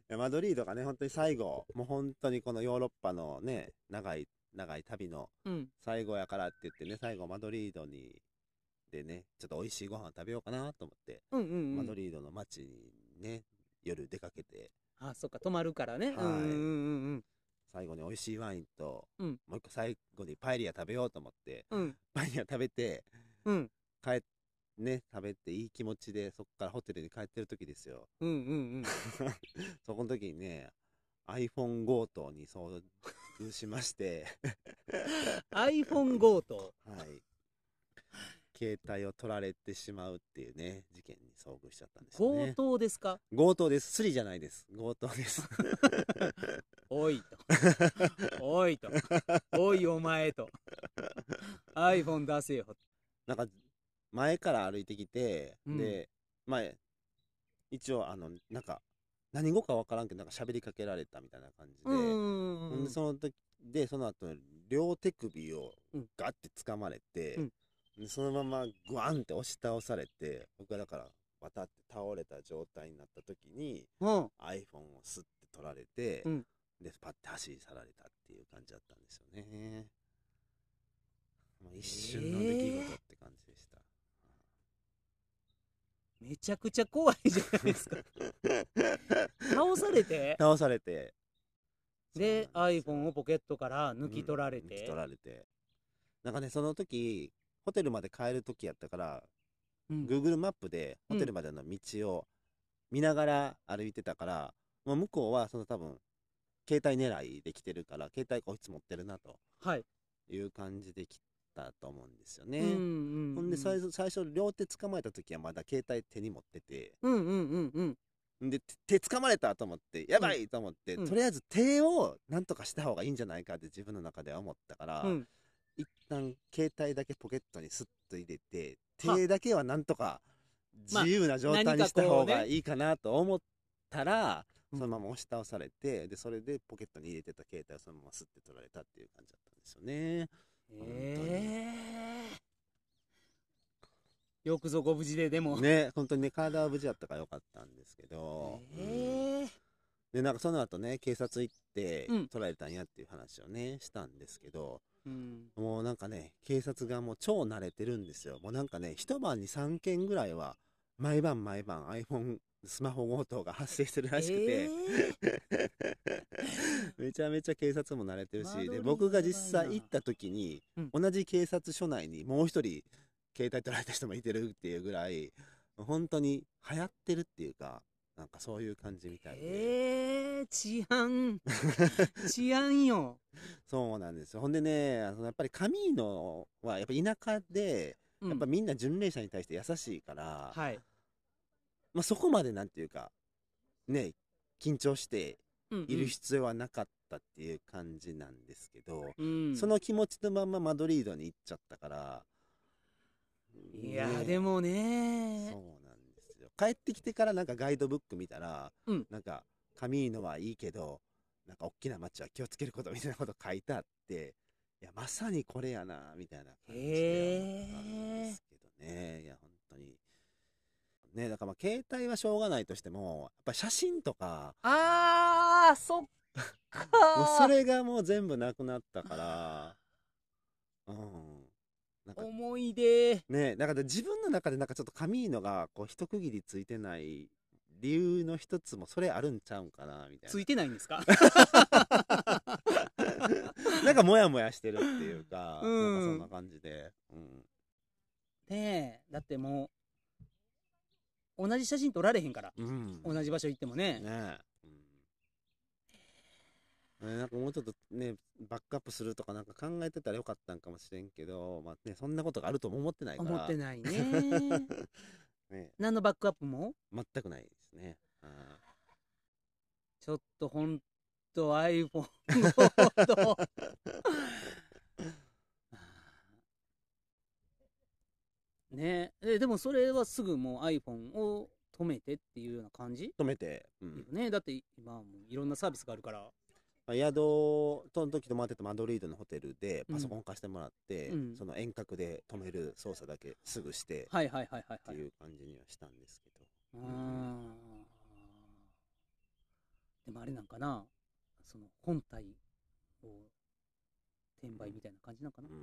やマドリードがね、本当に最後、もう本当にこのヨーロッパのね、長い、長い旅のうん。最後やからって言ってね、最後マドリードに、でね、ちょっと美味しいご飯食べようかなと思って、うんうんうん。マドリードの街にね、夜出かけて、あ、そっか、泊まるからね。はいうんうんうんうん最後に美味しいワインと、うんもう一個最後にパエリア食べようと思って、うん。パエリア食べて、うん。帰っね、食べていい気持ちでそこからホテルに帰ってる時ですよ。うんうんうん。そこの時にね、iPhone 強盗に遭遇しまして、iPhone 強盗？はい。携帯を取られてしまうっていうね、事件に遭遇しちゃったんですよ強ね。盗ですか？強盗です。スリじゃないです。強盗です。おいと。おいと。おいお前と。iPhone 出せよ。なんか、前から歩いてきて、うんで、前、一応、あの、なんか、何語かわからんけど、なんか喋りかけられたみたいな感じで、うんでその時でその後両手首をうんガッて掴まれて、うんでそのままグワンって押し倒されて僕はだからバタって倒れた状態になった時にうん。iPhone をスッて取られて、うん。でパッて走り去られたっていう感じだったんですよね、まあ、一瞬の出来事って感じでした、めちゃくちゃ怖いじゃないですか。倒されて、倒されて。で、iPhone をポケットから抜き取られうん抜きて取、られて。なんかねその時ホテルまで帰る時やったからうん。Google マップでホテルまでの道を見ながら歩いてたから、もう向こうはその多分携帯狙いで来てるから携帯こいつ持ってるなとはい。いう感じで来たと思うんですよね、うんうんうんほんで最初最初両手掴まれた時はまだ携帯手に持ってて。うんうんうんうん。んで手手掴まれたと思ってやばいと思って、うん。とりあえず手をなんとかした方がいいんじゃないかって自分の中では思ったから、うん一旦携帯だけポケットにスッと入れては手だけはなんとかまあ自由な状態にした方がいいかなと思ったら、うん。そのまま押し倒されてでそれでポケットに入れてた携帯をそのままスッて取られたっていう感じだったんですよね。ええよくぞご無事ででも。ね本当にね体は無事だったからよかったんですけど、うん。ええでなんかその後ね警察行ってうん。取られたんやっていう話をねしたんですけどうん。もうなんかね警察がもう超慣れてるんですよ。もうなんかね一晩に3件ぐらいは毎晩毎晩 iPhone スマホ強盗が発生してるらしくて、ええめ めちゃめちゃ警察も慣れてるしで僕が実際行った時に、うん同じ警察署内にもう一人携帯取られた人もいてるっていうぐらい本当に流行ってるっていうかなんかそういう感じみたいで、えー、治安。治安よ、そうなんですよ。ほんでねあのやっぱりカミーノはやっぱ田舎でうん。やっぱみんな巡礼者に対して優しいから、はい、まあ、そこまでなんていうかね緊張している必要はなかったっていう感じなんですけど、うん。その気持ちのままマドリードに行っちゃったからいやねでもね。そう帰ってきてからなんかガイドブック見たら、うん。なんかカミーノはいいけどなんか大きな街は気をつけることみたいなこと書いてあっていやまさにこれやなみたいな感じでんですけどね、いや本当に。ねだからまあ携帯はしょうがないとしてもやっぱ写真とかあーそっかもうそれがもう全部なくなったからうん思い出ねだから自分の中でなんかちょっとカミーノがこう一区切りついてない理由の一つもそれあるんちゃうんかなみたいついてないんですか？な なんかモヤモヤしてるっていうか、うん。なんかそんな感じで、うん、ねえだってもう同じ写真撮られへんから。うん、同じ場所行ってもね。ねなんかもうちょっとねバックアップするとかなんか考えてたらよかったんかもしれんけど、まあね、そんなことがあるとも思ってないから。思ってないね。ね。何のバックアップも？全くないですね。あちょっとほんと iPhone のこと ね。えでもそれはすぐもう iPhone を止めてっていうような感じ？ー止めて、うん。よね。だって今はもういろんなサービスがあるからまあ、宿その時泊まってたマドリードのホテルでパソコン貸してもらって、うん。その遠隔で止める操作だけすぐしてはいはいはいはいはい。っていう感じにはしたんですけど、うー。んでもあれなんかなその本体を転売みたいな感じなんかな、うん。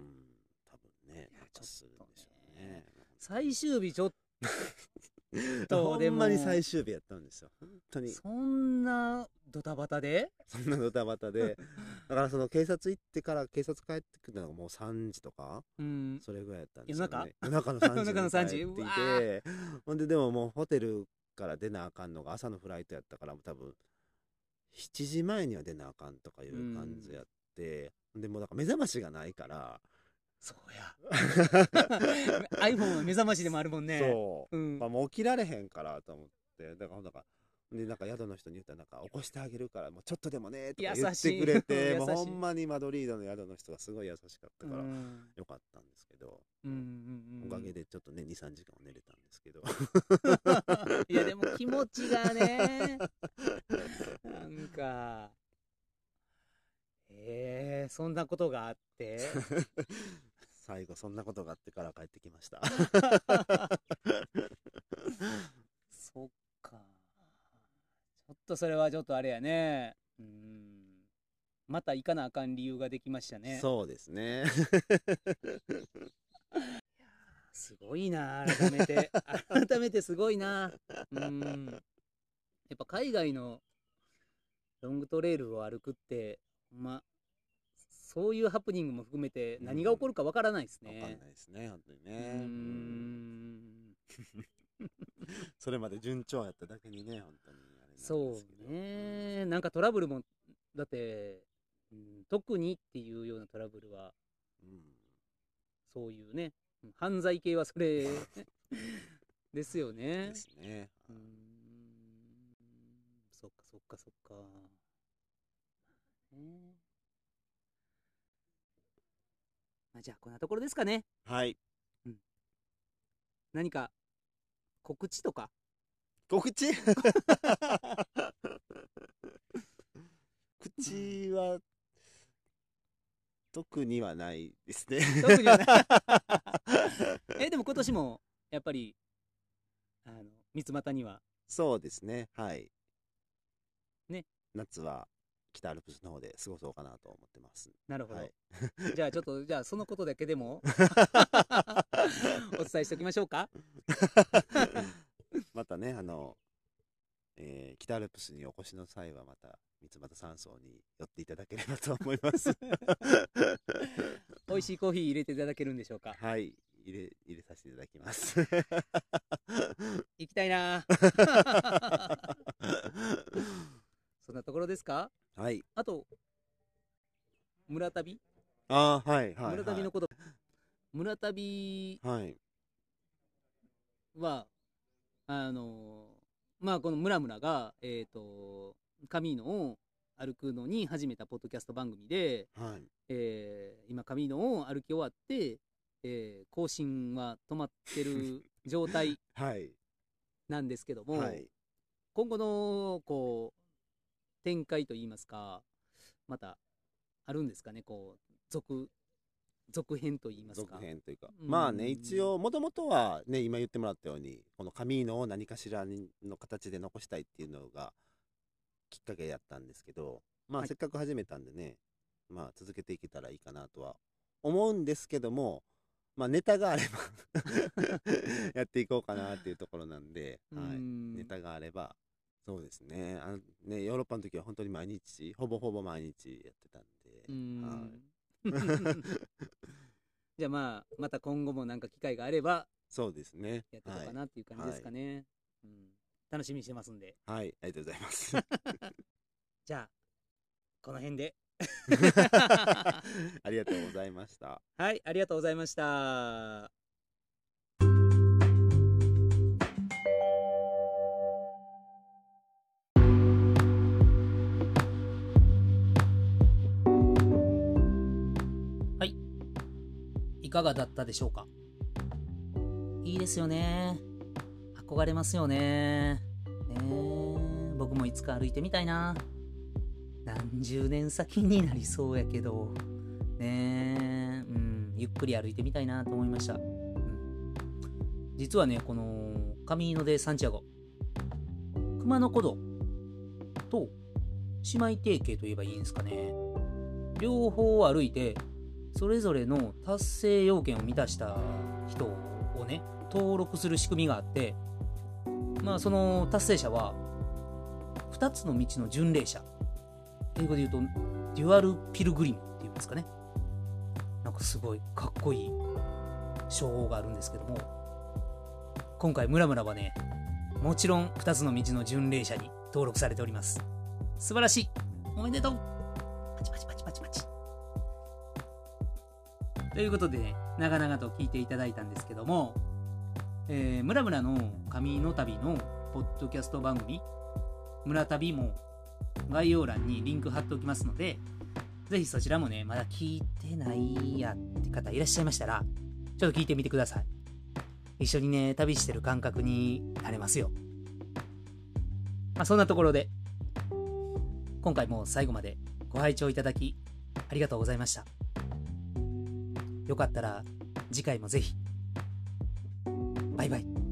多分ねなんかするんでしょうね。最終日ちょっと ほでもんまに最終日やったんですよ。本当に。そんなドタバタで？そんなドタバタで。だからその警察行ってから警察帰ってくるのがもう3時とかうん。それぐらいやったんですよ、ね、夜夜中？の3時夜中の3時に帰っていて。ほんででももうホテルから出なあかんのが朝のフライトやったから多分7時前には出なあかんとかいう感じやって、でもうなんか目覚ましがないから、そうや。iPhone は目覚ましでもあるもんね。そう、うん。まあ、もう起きられへんからと思って。だからなんかでなんか宿の人に言ったらなんか起こしてあげるからもうちょっとでもねとか言ってくれてもうほんまにマドリードの宿の人がすごい優しかったからうん。よかったんですけど、うんうんうん。おかげでちょっとね23時間は寝れたんですけど。いやでも気持ちがねなんかえー、そんなことがあって 最後そんなことがあってから帰ってきました。そっか。ちょっとそれはちょっとあれやね。うん。また行かなあかん理由ができましたね。そうですね。すごいな。改めて。改めてすごいな。うん。やっぱ海外のロングトレイルを歩くってほんまそういうハプニングも含めて何が起こるかわからないですわかんねないですね本当にうねん。それまで順調やっただけにね本当にあれなんですけそどうねなんかトラブルもだって、うん、特にっていうようなトラブルはうん。そういうねうん犯罪系はそれ ですよね。ですね。うーん。そっかそっかそっか。ねまあ、じゃあこんなところですかね。はい。何か告知とか？告知？口は特にはないですね。特にはない。えでも 今年もやっぱりあの三つ股には？そうですね。はい。ね。夏は北アルプスの方で過ごそうかなと思ってます。なるほど、はい。じゃあちょっと じゃあそのことだけでも お伝えしておきましょうか。またねあの、えー北アルプスにお越しの際はまた三つ葉山荘に寄っていただければと思います。美味しいコーヒー入れていただけるんでしょうか？はい、入れ、入れさせていただきます。行きたいなそんなところですか？はい。あと村旅？あーはい、はい。村旅のこと、村旅はい。はあのまあこの村々がえっ、とカミーノを歩くのに始めたポッドキャスト番組で、はい。えー今カミーノを歩き終わって、えー更新は止まってる 状態はい。なんですけども、はい。今後のこう展開といいますかまたあるんですかねこう続続編といいますか続編というか。うんまあね、一応、もともとはね、今言ってもらったように、このカミーノを何かしらにの形で残したいっていうのがきっかけやったんですけど、まあ、はいせっかく始めたんでね、まあ、続けていけたらいいかなとは思うんですけども、まあ、ネタがあれば やっていこうかなっていうところなんで、はい。うんネタがあれば、そうですね。あのね、ヨーロッパの時は本当に毎日、ほぼほぼ毎日やってたんで、うんはい。じゃあまあまた今後もなんか機会があればそうですね。やっていこうかなっていう感じですかね、うん、楽しみにしてますんではい。はい、ありがとうございます。じゃあこの辺で ありがとうございました。はいありがとうございましたかがだったでしょうか？いいですよね。憧れますよね。ね僕もいつか歩いてみたいな。何十年先になりそうやけど。ね、うん、ゆっくり歩いてみたいなと思いました、うん、実はねこのカミーノ・デ・サンチアゴ。熊野古道と姉妹提携といえばいいんですかね。両方歩いてそれぞれの達成要件を満たした人をね登録する仕組みがあってまあその達成者は2つの道の巡礼者。英語で言うとデュアル・ピルグリムっていうんですかね。なんかすごいかっこいい称号があるんですけども今回ムラムラはねもちろん2つの道の巡礼者に登録されております。素晴らしい。おめでとう。パチパチパチ。ということでね長々と聞いていただいたんですけどもえー、ムラムラの紙の旅のポッドキャスト番組村旅も概要欄にリンク貼っておきますのでぜひそちらもねまだ聞いてないやって方いらっしゃいましたらちょっと聞いてみてください。一緒にね旅してる感覚になれますよ。まあそんなところで今回も最後までご拝聴いただきありがとうございました。よかったら次回もぜひ。バイバイ。